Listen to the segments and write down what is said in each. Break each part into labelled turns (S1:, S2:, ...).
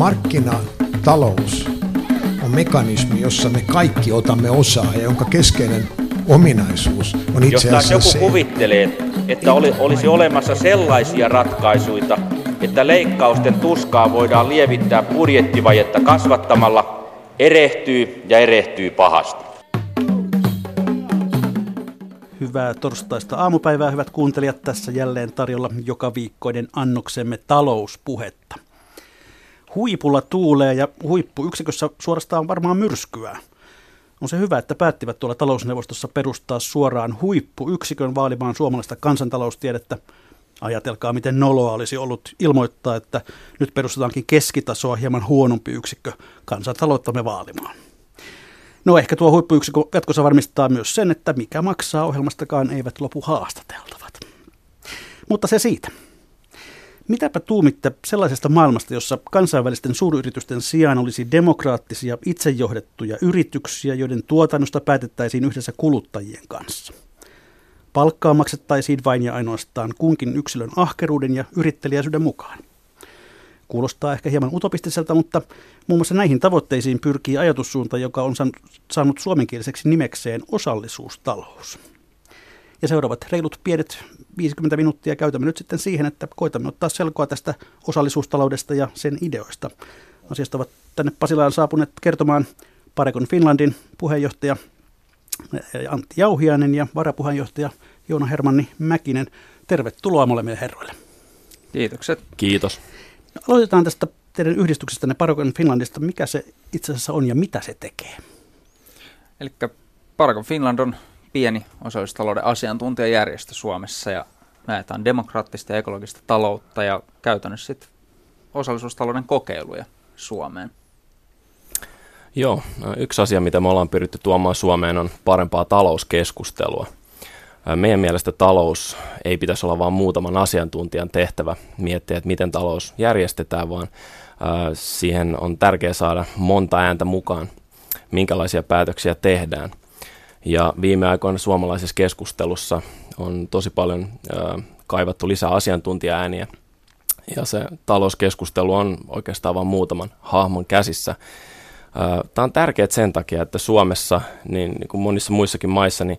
S1: Markkinatalous on mekanismi, jossa me kaikki otamme osaa ja jonka keskeinen ominaisuus on itse
S2: Jos taas
S1: asiassa
S2: joku
S1: se,
S2: kuvittelee, että oli, olisi olemassa sellaisia ratkaisuja, että leikkausten tuskaa voidaan lievittää budjettivajetta kasvattamalla, erehtyy ja erehtyy pahasti.
S3: Hyvää torstaista aamupäivää, hyvät kuuntelijat. Tässä jälleen tarjolla joka viikkoinen annoksemme talouspuhetta. Huipulla tuulee ja huippuyksikössä suorastaan varmaan myrskyää. On se hyvä, että päättivät tuolla talousneuvostossa perustaa suoraan huippuyksikön vaalimaan suomalaista kansantaloustiedettä. Ajatelkaa, miten noloa olisi ollut ilmoittaa, että nyt perustetaankin keskitasoa hieman huonompi yksikkö kansantalouttamme vaalimaan. No ehkä tuo huippuyksikkö jatkossa varmistaa myös sen, että mikä maksaa ohjelmastakaan eivät lopu haastateltavat. Mutta se siitä. Mitäpä tuumitte sellaisesta maailmasta, jossa kansainvälisten suuryritysten sijaan olisi demokraattisia, itsejohdettuja yrityksiä, joiden tuotannosta päätettäisiin yhdessä kuluttajien kanssa? Palkkaa maksettaisiin vain ja ainoastaan kunkin yksilön ahkeruuden ja yrittelijäisyyden mukaan. Kuulostaa ehkä hieman utopistiselta, mutta muun muassa näihin tavoitteisiin pyrkii ajatussuunta, joka on saanut suomenkieliseksi nimekseen osallisuustalous. Ja seuraavat reilut pienet 50 minuuttia käytämme nyt sitten siihen, että koitamme ottaa selkoa tästä osallisuustaloudesta ja sen ideoista. Asiasta ovat tänne Pasilaan saapuneet kertomaan Parekon Finlandin puheenjohtaja Antti Jauhiainen ja varapuheenjohtaja Joona Hermanni Mäkinen. Tervetuloa molemmille herroille.
S4: Kiitokset.
S5: Kiitos.
S3: No, aloitetaan tästä teidän yhdistyksestänne Parekon Finlandista. Mikä se itse asiassa on ja mitä se tekee?
S4: Eli Parakon Finland on pieni osallisuustalouden asiantuntijajärjestö Suomessa ja näetään demokraattista ja ekologista taloutta ja käytännössä sitten osallisuustalouden kokeiluja Suomeen.
S5: Joo, no, yksi asia, mitä me ollaan pyritty tuomaan Suomeen on parempaa talouskeskustelua. Meidän mielestä talous ei pitäisi olla vain muutaman asiantuntijan tehtävä miettiä, että miten talous järjestetään, vaan siihen on tärkeää saada monta ääntä mukaan, minkälaisia päätöksiä tehdään. Ja viime aikoina suomalaisessa keskustelussa on tosi paljon kaivattu lisää asiantuntijaääniä, ja se talouskeskustelu on oikeastaan vain muutaman hahmon käsissä. Tämä on tärkeää sen takia, että Suomessa, niin, niin kuin monissa muissakin maissa, niin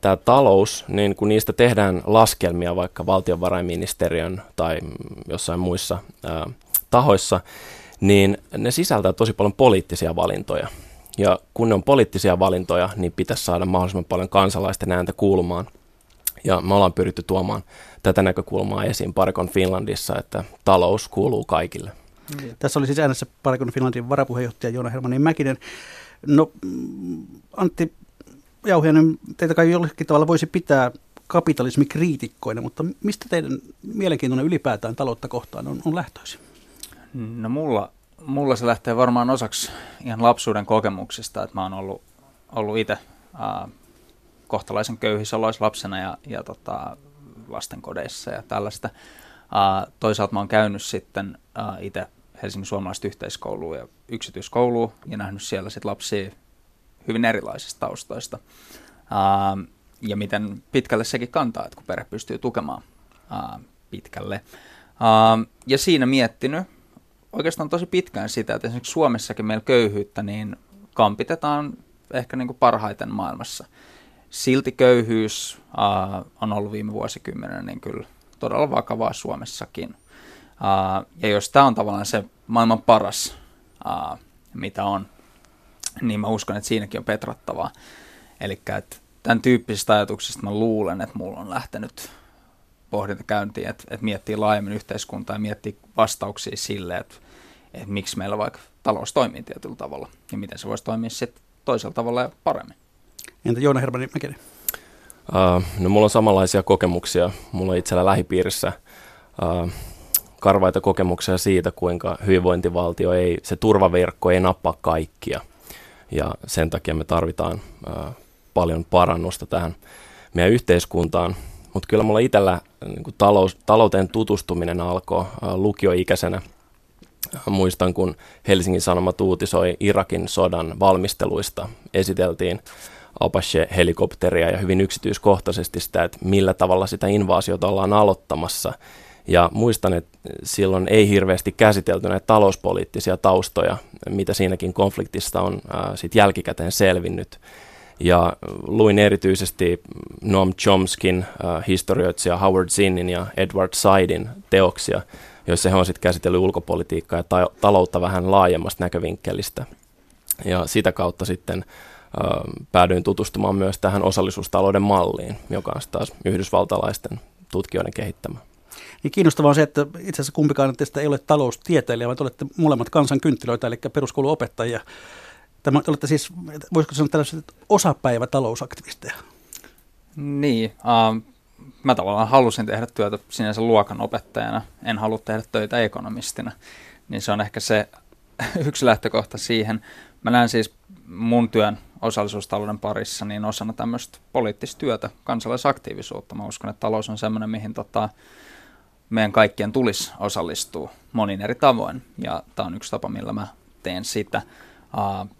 S5: tämä talous, niin kun niistä tehdään laskelmia vaikka valtiovarainministeriön tai jossain muissa tahoissa, niin ne sisältää tosi paljon poliittisia valintoja. Ja kun ne on poliittisia valintoja, niin pitäisi saada mahdollisimman paljon kansalaisten ääntä kuulumaan. Ja me ollaan pyritty tuomaan tätä näkökulmaa esiin Parikon Finlandissa, että talous kuuluu kaikille.
S3: Tässä oli siis äänessä Parikon Finlandin varapuheenjohtaja Joona Hermanin Mäkinen. No Antti Jauhianen, teitä kai jollakin tavalla voisi pitää kapitalismikriitikkoina, mutta mistä teidän mielenkiintoinen ylipäätään taloutta kohtaan on, on lähtöisin?
S4: No mulla, mulla se lähtee varmaan osaksi ihan lapsuuden kokemuksista, että mä oon ollut, ollut itse kohtalaisen köyhissä oloissa lapsena ja, ja tota, lastenkodeissa ja tällaista. Uh, toisaalta mä oon käynyt sitten itse Helsingin suomalaista yhteiskoulua ja yksityiskoulua ja nähnyt siellä sit lapsia hyvin erilaisista taustoista. Uh, ja miten pitkälle sekin kantaa, että kun perhe pystyy tukemaan uh, pitkälle. Uh, ja siinä miettinyt oikeastaan tosi pitkään sitä, että esimerkiksi Suomessakin meillä köyhyyttä niin kampitetaan ehkä niin kuin parhaiten maailmassa. Silti köyhyys uh, on ollut viime vuosikymmenen niin kyllä todella vakavaa Suomessakin. Uh, ja jos tämä on tavallaan se maailman paras, uh, mitä on, niin mä uskon, että siinäkin on petrattavaa. Eli tämän tyyppisistä ajatuksista mä luulen, että mulla on lähtenyt pohdinta käyntiin, että, että miettii laajemmin yhteiskuntaa ja miettii vastauksia sille, että, että miksi meillä vaikka talous toimii tietyllä tavalla ja miten se voisi toimia sitten toisella tavalla ja paremmin.
S3: Entä Joona Hermanin Mäkinen?
S5: Uh, no mulla on samanlaisia kokemuksia. Mulla on itsellä lähipiirissä uh, karvaita kokemuksia siitä, kuinka hyvinvointivaltio ei, se turvaverkko ei nappaa kaikkia. Ja sen takia me tarvitaan uh, paljon parannusta tähän meidän yhteiskuntaan. Mutta kyllä mulla itsellä niin talous, talouteen tutustuminen alkoi uh, lukioikäisenä. Muistan, kun Helsingin Sanomat uutisoi Irakin sodan valmisteluista, esiteltiin Apache-helikopteria ja hyvin yksityiskohtaisesti sitä, että millä tavalla sitä invaasiota ollaan aloittamassa. Ja muistan, että silloin ei hirveästi käsitelty näitä talouspoliittisia taustoja, mitä siinäkin konfliktista on ää, sit jälkikäteen selvinnyt. Ja luin erityisesti Noam Chomskin äh, historioitsija Howard Zinnin ja Edward Saidin teoksia, joissa he on sitten käsitellyt ulkopolitiikkaa ja ta- taloutta vähän laajemmasta näkövinkkelistä. Ja sitä kautta sitten äh, päädyin tutustumaan myös tähän osallisuustalouden malliin, joka on taas yhdysvaltalaisten tutkijoiden kehittämä.
S3: Niin kiinnostavaa on se, että itse asiassa kumpikaan teistä ei ole taloustieteilijä, vaan olette molemmat kansankynttilöitä, eli peruskouluopettajia. Tämä, olette siis, voisiko sanoa tällaiset osapäivätalousaktivisteja?
S4: Niin, mä tavallaan halusin tehdä työtä sinänsä luokanopettajana, en halua tehdä töitä ekonomistina, niin se on ehkä se yksi lähtökohta siihen. Mä näen siis mun työn osallisuustalouden parissa niin osana tämmöistä poliittista työtä, kansalaisaktiivisuutta. Mä uskon, että talous on semmoinen, mihin tota, meidän kaikkien tulisi osallistua monin eri tavoin, ja tämä on yksi tapa, millä mä teen sitä. Uh,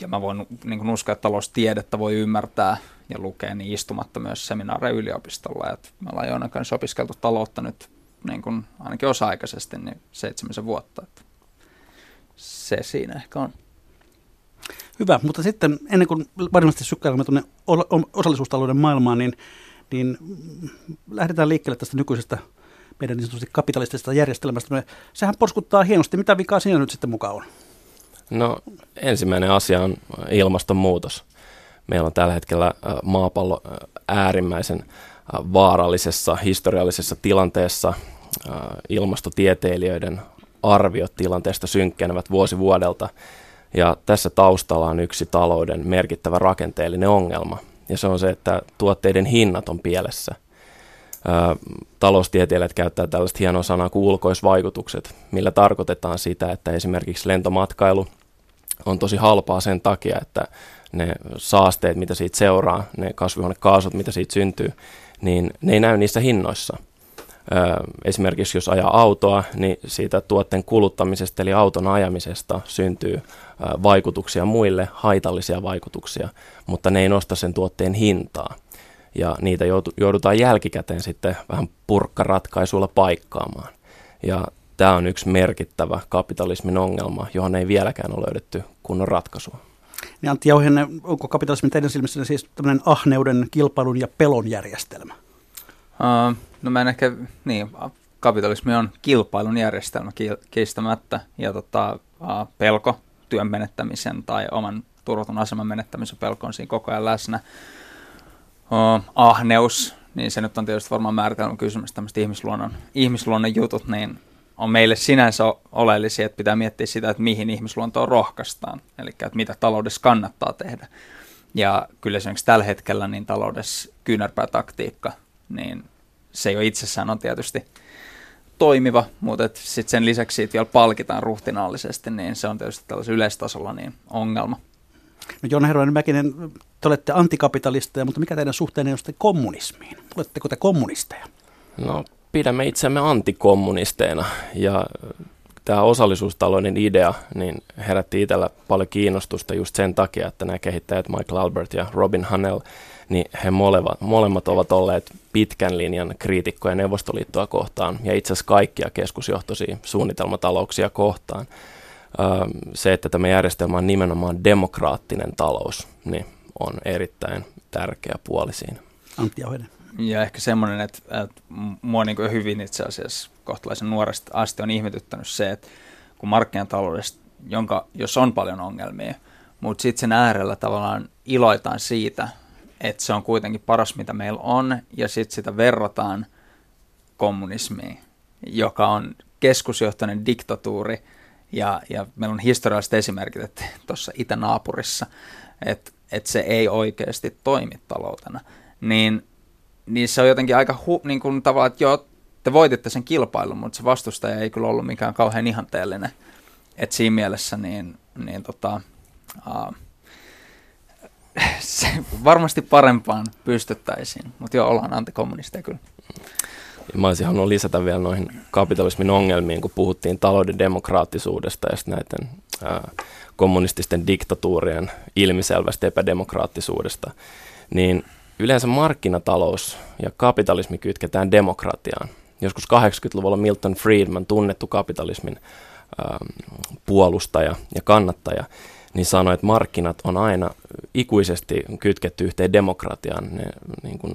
S4: ja mä voin niin uskoa, että taloustiedettä voi ymmärtää ja lukea niin istumatta myös seminaareja yliopistolla. Et me ollaan Joonan kanssa opiskeltu taloutta nyt niin kuin ainakin osa-aikaisesti niin seitsemisen vuotta. Et se siinä ehkä on.
S3: Hyvä, mutta sitten ennen kuin varmasti sykkäilemme tuonne osallisuustalouden maailmaan, niin, niin lähdetään liikkeelle tästä nykyisestä meidän niin sanotusti kapitalistisesta järjestelmästä. Sehän porskuttaa hienosti. Mitä vikaa siinä nyt sitten mukaan on?
S5: No ensimmäinen asia on ilmastonmuutos. Meillä on tällä hetkellä maapallo äärimmäisen vaarallisessa historiallisessa tilanteessa. Ilmastotieteilijöiden arviot tilanteesta synkkenevät vuosi vuodelta. Ja tässä taustalla on yksi talouden merkittävä rakenteellinen ongelma. Ja se on se, että tuotteiden hinnat on pielessä. taloustieteilijät käyttää tällaista hienoa sanaa kuin ulkoisvaikutukset, millä tarkoitetaan sitä, että esimerkiksi lentomatkailu – on tosi halpaa sen takia, että ne saasteet, mitä siitä seuraa, ne kasvihuonekaasut, mitä siitä syntyy, niin ne ei näy niissä hinnoissa. Esimerkiksi jos ajaa autoa, niin siitä tuotteen kuluttamisesta eli auton ajamisesta syntyy vaikutuksia muille, haitallisia vaikutuksia, mutta ne ei nosta sen tuotteen hintaa. Ja niitä joudutaan jälkikäteen sitten vähän purkkaratkaisuilla paikkaamaan. Ja Tämä on yksi merkittävä kapitalismin ongelma, johon ei vieläkään ole löydetty kunnon ratkaisua.
S3: Niin Antti Jauhenne, onko kapitalismi teidän silmissä siis tämmöinen ahneuden, kilpailun ja pelon järjestelmä?
S4: Uh, no mä en ehkä, niin, kapitalismi on kilpailun järjestelmä kiistämättä ja tota, uh, pelko työn menettämisen tai oman turvatun aseman menettämisen pelko on siinä koko ajan läsnä. Uh, ahneus, niin se nyt on tietysti varmaan määritelmä kysymys, tämmöistä ihmisluonnon, ihmisluonnon jutut, niin on meille sinänsä oleellisia, että pitää miettiä sitä, että mihin ihmisluontoon rohkaistaan, eli että mitä taloudessa kannattaa tehdä. Ja kyllä esimerkiksi tällä hetkellä niin taloudessa kyynärpäätaktiikka, niin se jo itsessään on tietysti toimiva, mutta sitten sen lisäksi siitä vielä palkitaan ruhtinaallisesti, niin se on tietysti tällaisella yleistasolla niin ongelma.
S3: No Joona Herranen Mäkinen, te olette antikapitalisteja, mutta mikä teidän suhteenne on sitten kommunismiin? Oletteko te kommunisteja?
S5: No pidämme itsemme antikommunisteina ja tämä osallisuustalouden idea niin herätti itsellä paljon kiinnostusta just sen takia, että nämä kehittäjät Michael Albert ja Robin Hanel, niin he molemmat, molemmat ovat olleet pitkän linjan kriitikkoja Neuvostoliittoa kohtaan ja itse asiassa kaikkia keskusjohtoisia suunnitelmatalouksia kohtaan. Se, että tämä järjestelmä on nimenomaan demokraattinen talous, niin on erittäin tärkeä puoli siinä.
S3: Antti Ahoinen.
S4: Ja ehkä semmoinen, että, että mua niin hyvin itse asiassa kohtalaisen nuoresta asti on ihmetyttänyt se, että kun markkinataloudesta, jonka, jos on paljon ongelmia, mutta sitten sen äärellä tavallaan iloitaan siitä, että se on kuitenkin paras, mitä meillä on, ja sitten sitä verrataan kommunismiin, joka on keskusjohtoinen diktatuuri, ja, ja meillä on historialliset esimerkit, että tuossa itänaapurissa, että, että se ei oikeasti toimi taloutena, niin niin se on jotenkin aika hu, niin kuin tavallaan, että joo, te voititte sen kilpailun, mutta se vastustaja ei kyllä ollut mikään kauhean ihanteellinen. että siinä mielessä niin, niin tota, uh, se varmasti parempaan pystyttäisiin, mutta joo, ollaan antikommunisteja kyllä.
S5: Mä olisin halunnut lisätä vielä noihin kapitalismin ongelmiin, kun puhuttiin talouden demokraattisuudesta ja näiden ää, kommunististen diktatuurien ilmiselvästä epädemokraattisuudesta, niin yleensä markkinatalous ja kapitalismi kytketään demokratiaan. Joskus 80-luvulla Milton Friedman, tunnettu kapitalismin puolustaja ja kannattaja, niin sanoi, että markkinat on aina ikuisesti kytketty yhteen demokratiaan. Ne niin kuin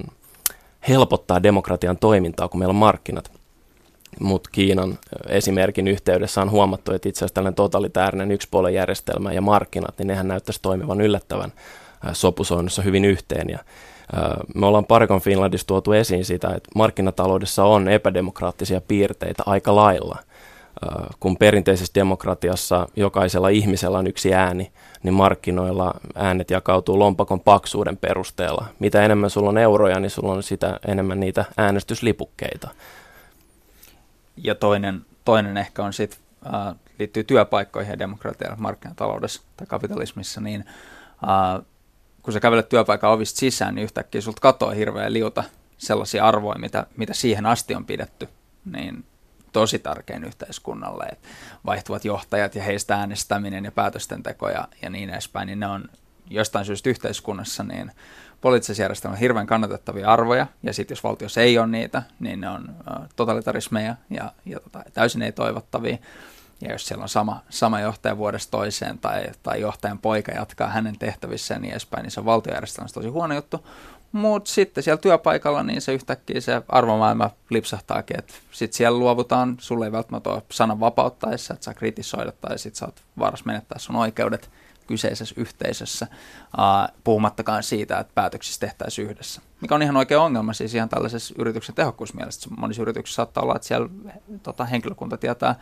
S5: helpottaa demokratian toimintaa, kun meillä on markkinat. Mutta Kiinan esimerkin yhteydessä on huomattu, että itse asiassa tällainen totalitäärinen yksipuolen ja markkinat, niin nehän näyttäisi toimivan yllättävän sopusoinnussa hyvin yhteen. Ja me ollaan Parikon Finlandissa tuotu esiin sitä, että markkinataloudessa on epädemokraattisia piirteitä aika lailla. Kun perinteisessä demokratiassa jokaisella ihmisellä on yksi ääni, niin markkinoilla äänet jakautuu lompakon paksuuden perusteella. Mitä enemmän sulla on euroja, niin sulla on sitä enemmän niitä äänestyslipukkeita.
S4: Ja toinen, toinen ehkä on sitten, äh, liittyy työpaikkoihin ja demokratiaan markkinataloudessa tai kapitalismissa, niin äh, kun sä kävelet työpaikan ovista sisään, niin yhtäkkiä sulta katoaa hirveä liuta sellaisia arvoja, mitä, mitä siihen asti on pidetty, niin tosi tärkein yhteiskunnalle. Et vaihtuvat johtajat ja heistä äänestäminen ja päätösten teko ja, ja niin edespäin, niin ne on jostain syystä yhteiskunnassa niin poliittisessa järjestelmässä hirveän kannatettavia arvoja, ja sitten jos valtiossa ei ole niitä, niin ne on totalitarismeja ja, ja tota, täysin ei toivottavia. Ja jos siellä on sama, sama johtaja vuodesta toiseen tai, tai johtajan poika jatkaa hänen tehtävissä ja niin edespäin, niin se on valtiojärjestelmässä tosi huono juttu. Mutta sitten siellä työpaikalla, niin se yhtäkkiä se arvomaailma lipsahtaakin, että sitten siellä luovutaan, sulle ei välttämättä ole sanan vapauttaessa, että saa kritisoida tai sitten sä oot vaarassa menettää sun oikeudet kyseisessä yhteisössä, uh, puhumattakaan siitä, että päätöksissä tehtäisiin yhdessä. Mikä on ihan oikea ongelma siis ihan tällaisessa yrityksen tehokkuusmielessä. Monissa yrityksissä saattaa olla, että siellä tota, henkilökunta tietää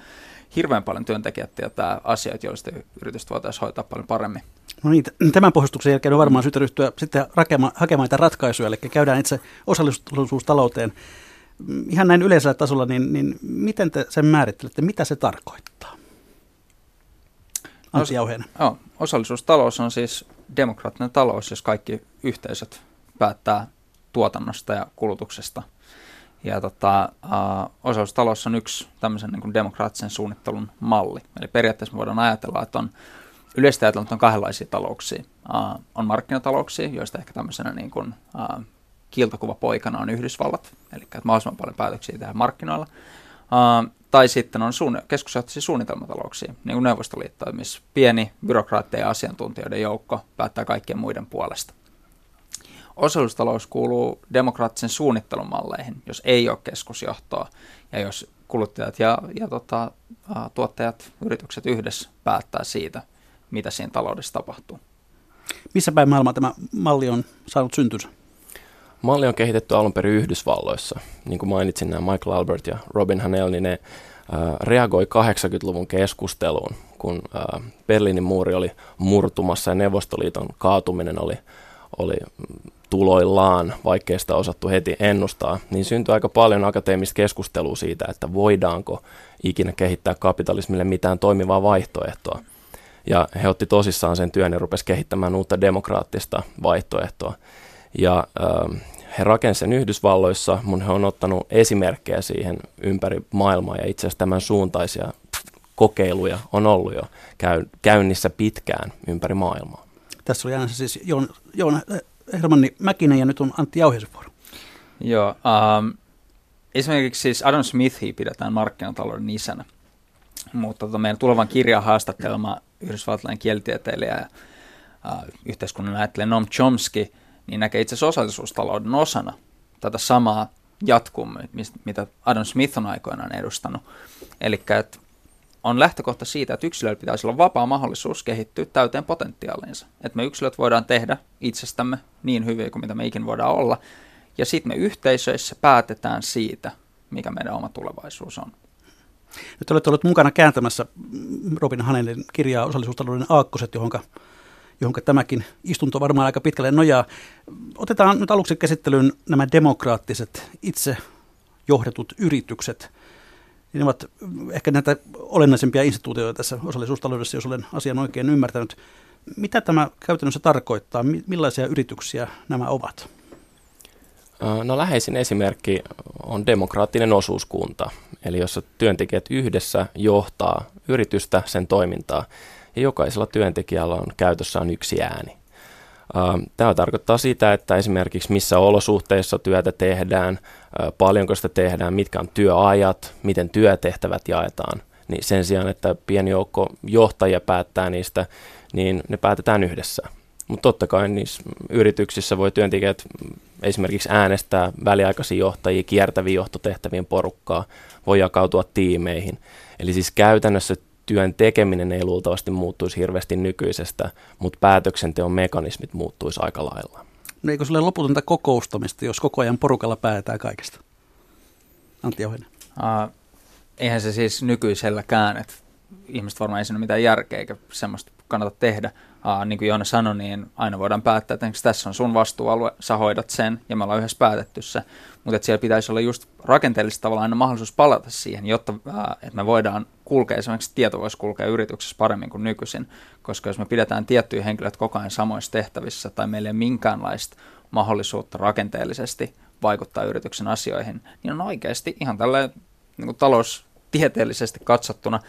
S4: hirveän paljon työntekijät tietää asioita, joista yritystä voitaisiin hoitaa paljon paremmin.
S3: No niin, tämän pohjustuksen jälkeen on varmaan syytä ryhtyä sitten hakemaan, hakemaan niitä ratkaisuja, eli käydään itse osallisuustalouteen. Ihan näin yleisellä tasolla, niin, niin miten te sen määrittelette, mitä se tarkoittaa? Antti Jauheinen.
S4: Os, osallisuustalous on siis demokraattinen talous, jos kaikki yhteisöt päättää tuotannosta ja kulutuksesta. Ja tota, uh, osallisuustalous on yksi tämmöisen niin kuin demokraattisen suunnittelun malli. Eli periaatteessa me voidaan ajatella, että on yleisesti ajatella, että on kahdenlaisia talouksia. Uh, on markkinatalouksia, joista ehkä tämmöisenä niin kuin, uh, kiiltokuva poikana on Yhdysvallat, eli että mahdollisimman paljon päätöksiä tehdään markkinoilla. Uh, tai sitten on suun, keskusjohtaisia suunnitelmatalouksia, niin kuin Neuvostoliitto, missä pieni byrokraatteja ja asiantuntijoiden joukko päättää kaikkien muiden puolesta. Osallisuustalous kuuluu demokraattisen suunnittelun malleihin, jos ei ole keskusjohtoa ja jos kuluttajat ja, ja tota, tuottajat, yritykset yhdessä päättää siitä, mitä siinä taloudessa tapahtuu.
S3: Missä päin maailmaa tämä malli on saanut syntynsä?
S5: Malli on kehitetty alun perin Yhdysvalloissa. Niin kuin mainitsin, nämä Michael Albert ja Robin Hanel, niin ne reagoi 80-luvun keskusteluun, kun Berliinin muuri oli murtumassa ja Neuvostoliiton kaatuminen oli, oli tuloillaan, vaikkei sitä osattu heti ennustaa, niin syntyi aika paljon akateemista keskustelua siitä, että voidaanko ikinä kehittää kapitalismille mitään toimivaa vaihtoehtoa. Ja he otti tosissaan sen työn ja rupesi kehittämään uutta demokraattista vaihtoehtoa. Ja äh, he rakensivat sen Yhdysvalloissa, mun he on ottanut esimerkkejä siihen ympäri maailmaa ja itse asiassa tämän suuntaisia kokeiluja on ollut jo käy, käynnissä pitkään ympäri maailmaa.
S3: Tässä oli aina siis Joon, Joon Hermanni Mäkinen ja nyt on Antti Jauhisen vuoro.
S4: Joo, um, esimerkiksi siis Adam Smithia pidetään markkinatalouden isänä, mutta tota meidän tulevan kirjan haastattelema yhdysvaltalainen kielitieteilijä ja uh, yhteiskunnan ajattelija Noam Chomsky niin näkee itse asiassa osallisuustalouden osana tätä samaa jatkumaa, mitä Adam Smith on aikoinaan edustanut. Eli on lähtökohta siitä, että yksilöllä pitäisi olla vapaa mahdollisuus kehittyä täyteen potentiaaliinsa. Että me yksilöt voidaan tehdä itsestämme niin hyviä kuin mitä me ikin voidaan olla. Ja sitten me yhteisöissä päätetään siitä, mikä meidän oma tulevaisuus on.
S3: Nyt olette olleet mukana kääntämässä Robin Hanenin kirjaa osallisuustalouden aakkoset, johon, johon tämäkin istunto varmaan aika pitkälle nojaa. Otetaan nyt aluksi käsittelyyn nämä demokraattiset itse johdetut yritykset – ne ovat ehkä näitä olennaisempia instituutioita tässä osallisuustaloudessa, jos olen asian oikein ymmärtänyt. Mitä tämä käytännössä tarkoittaa? Millaisia yrityksiä nämä ovat?
S5: No läheisin esimerkki on demokraattinen osuuskunta, eli jossa työntekijät yhdessä johtaa yritystä, sen toimintaa, ja jokaisella työntekijällä on käytössään yksi ääni. Tämä tarkoittaa sitä, että esimerkiksi missä olosuhteissa työtä tehdään, paljonko sitä tehdään, mitkä on työajat, miten työtehtävät jaetaan. Niin sen sijaan, että pieni joukko johtajia päättää niistä, niin ne päätetään yhdessä. Mutta totta kai niissä yrityksissä voi työntekijät esimerkiksi äänestää väliaikaisia johtajia, kiertäviä johtotehtävien porukkaa, voi jakautua tiimeihin. Eli siis käytännössä työn tekeminen ei luultavasti muuttuisi hirveästi nykyisestä, mutta päätöksenteon mekanismit muuttuisi aika lailla.
S3: No eikö se ole loputonta kokoustamista, jos koko ajan porukalla päätetään kaikesta? Antti Ohinen. Uh,
S4: eihän se siis nykyiselläkään, että ihmiset varmaan ei siinä mitään järkeä eikä semmoista kannata tehdä. Uh, niin kuin Joona sanoi, niin aina voidaan päättää, että tässä on sun vastuualue, sä hoidat sen ja me ollaan yhdessä päätetty se. Mutta siellä pitäisi olla just rakenteellisesti tavallaan aina mahdollisuus palata siihen, jotta uh, että me voidaan kulkea, esimerkiksi tieto voisi kulkea yrityksessä paremmin kuin nykyisin, koska jos me pidetään tiettyjä henkilöitä koko ajan samoissa tehtävissä tai meillä ei ole minkäänlaista mahdollisuutta rakenteellisesti vaikuttaa yrityksen asioihin, niin on oikeasti ihan tällä niin taloustieteellisesti katsottuna,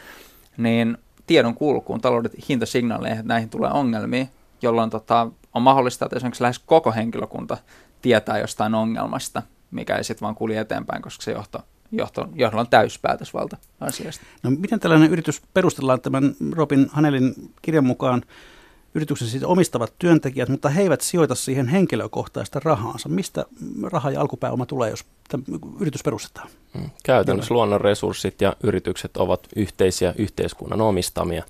S4: niin tiedon kulkuun, talouden hintasignaaleihin, että näihin tulee ongelmia, jolloin tota, on mahdollista, että esimerkiksi lähes koko henkilökunta tietää jostain ongelmasta, mikä ei sitten vaan kulje eteenpäin, koska se johto, johto, johdolla on täyspäätösvalta asiasta.
S3: No miten tällainen yritys perustellaan tämän Robin Hanelin kirjan mukaan? Yrityksen siis omistavat työntekijät, mutta he eivät sijoita siihen henkilökohtaista rahaansa. Mistä raha ja alkupääoma tulee, jos yritys perustetaan?
S5: Mm. Käytännössä luonnonresurssit ja yritykset ovat yhteisiä yhteiskunnan omistamia.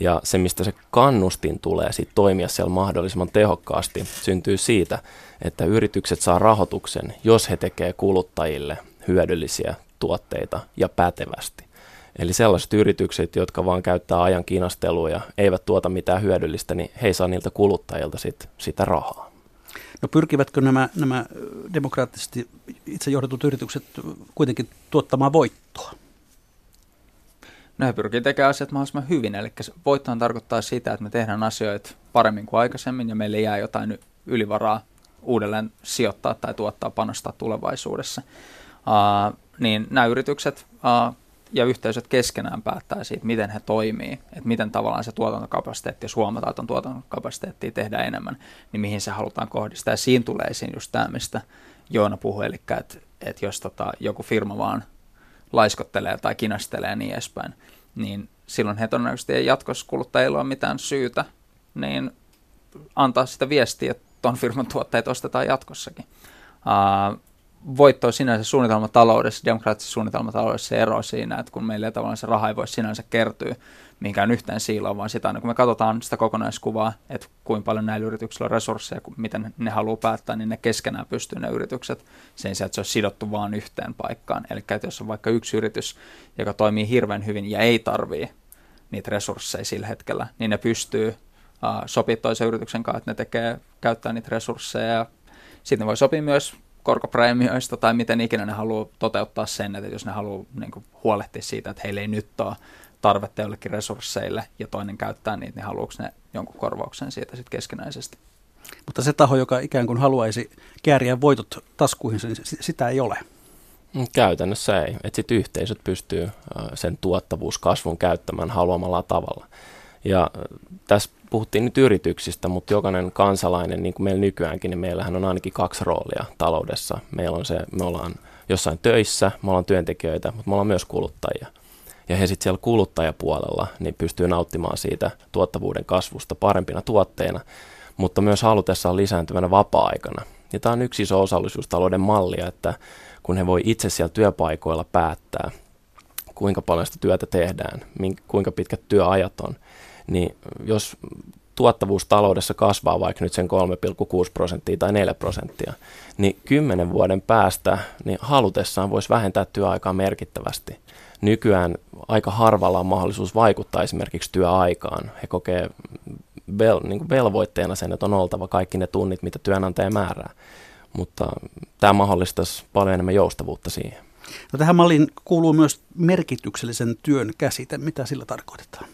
S5: Ja se, mistä se kannustin tulee sit toimia siellä mahdollisimman tehokkaasti, syntyy siitä, että yritykset saa rahoituksen, jos he tekevät kuluttajille hyödyllisiä tuotteita ja pätevästi. Eli sellaiset yritykset, jotka vaan käyttää ajan kinastelua ja eivät tuota mitään hyödyllistä, niin he ei saa niiltä kuluttajilta sit, sitä rahaa.
S3: No pyrkivätkö nämä, nämä demokraattisesti itse johdetut yritykset kuitenkin tuottamaan voittoa?
S4: No he pyrkii tekemään asiat mahdollisimman hyvin, eli voittoon tarkoittaa sitä, että me tehdään asioita paremmin kuin aikaisemmin ja meille jää jotain ylivaraa uudelleen sijoittaa tai tuottaa, panostaa tulevaisuudessa. Uh, niin nämä yritykset uh, ja yhteisöt keskenään päättää siitä, miten he toimii, että miten tavallaan se tuotantokapasiteetti, jos huomataan, että on tuotantokapasiteettia tehdä enemmän, niin mihin se halutaan kohdistaa. Ja siinä tulee esiin just tämä, mistä Joona puhui, eli että, että jos tota, joku firma vaan laiskottelee tai kinastelee ja niin edespäin, niin silloin he todennäköisesti ei jatkossa kuluttajilla ole mitään syytä, niin antaa sitä viestiä, että tuon firman tuotteet ostetaan jatkossakin. Uh, voitto on sinänsä suunnitelmataloudessa, demokraattisessa suunnitelmataloudessa se ero siinä, että kun meillä tavallaan se raha ei voi sinänsä kertyä mihinkään yhteen siiloon, vaan sitä, kun me katsotaan sitä kokonaiskuvaa, että kuinka paljon näillä yrityksillä on resursseja, miten ne haluaa päättää, niin ne keskenään pystyy ne yritykset sen sijaan, että se on sidottu vain yhteen paikkaan. Eli että jos on vaikka yksi yritys, joka toimii hirveän hyvin ja ei tarvii niitä resursseja sillä hetkellä, niin ne pystyy sopimaan toisen yrityksen kanssa, että ne tekee, käyttää niitä resursseja ja sitten voi sopia myös korkopreemioista tai miten ikinä ne haluaa toteuttaa sen, että jos ne haluaa niin kuin, huolehtia siitä, että heillä ei nyt ole tarvetta jollekin resursseille ja toinen käyttää niitä, niin haluatko ne jonkun korvauksen siitä sitten keskinäisesti.
S3: Mutta se taho, joka ikään kuin haluaisi kääriä voitot taskuihin, niin sitä ei ole.
S5: Mm, käytännössä ei. Että sitten yhteisöt pystyy sen tuottavuuskasvun käyttämään haluamalla tavalla. Ja tässä puhuttiin nyt yrityksistä, mutta jokainen kansalainen, niin kuin meillä nykyäänkin, niin meillähän on ainakin kaksi roolia taloudessa. Meillä on se, me ollaan jossain töissä, me ollaan työntekijöitä, mutta me ollaan myös kuluttajia. Ja he sitten siellä kuluttajapuolella niin pystyy nauttimaan siitä tuottavuuden kasvusta parempina tuotteina, mutta myös halutessaan lisääntyvänä vapaa-aikana. Ja tämä on yksi iso osallisuustalouden mallia, että kun he voi itse siellä työpaikoilla päättää, kuinka paljon sitä työtä tehdään, kuinka pitkät työajat on, niin jos tuottavuus taloudessa kasvaa vaikka nyt sen 3,6 prosenttia tai 4 prosenttia, niin kymmenen vuoden päästä niin halutessaan voisi vähentää työaikaa merkittävästi. Nykyään aika harvalla on mahdollisuus vaikuttaa esimerkiksi työaikaan. He kokee vel, niin kuin velvoitteena sen, että on oltava kaikki ne tunnit, mitä työnantaja määrää. Mutta tämä mahdollistaisi paljon enemmän joustavuutta siihen.
S3: No tähän malliin kuuluu myös merkityksellisen työn käsite. Mitä sillä tarkoitetaan?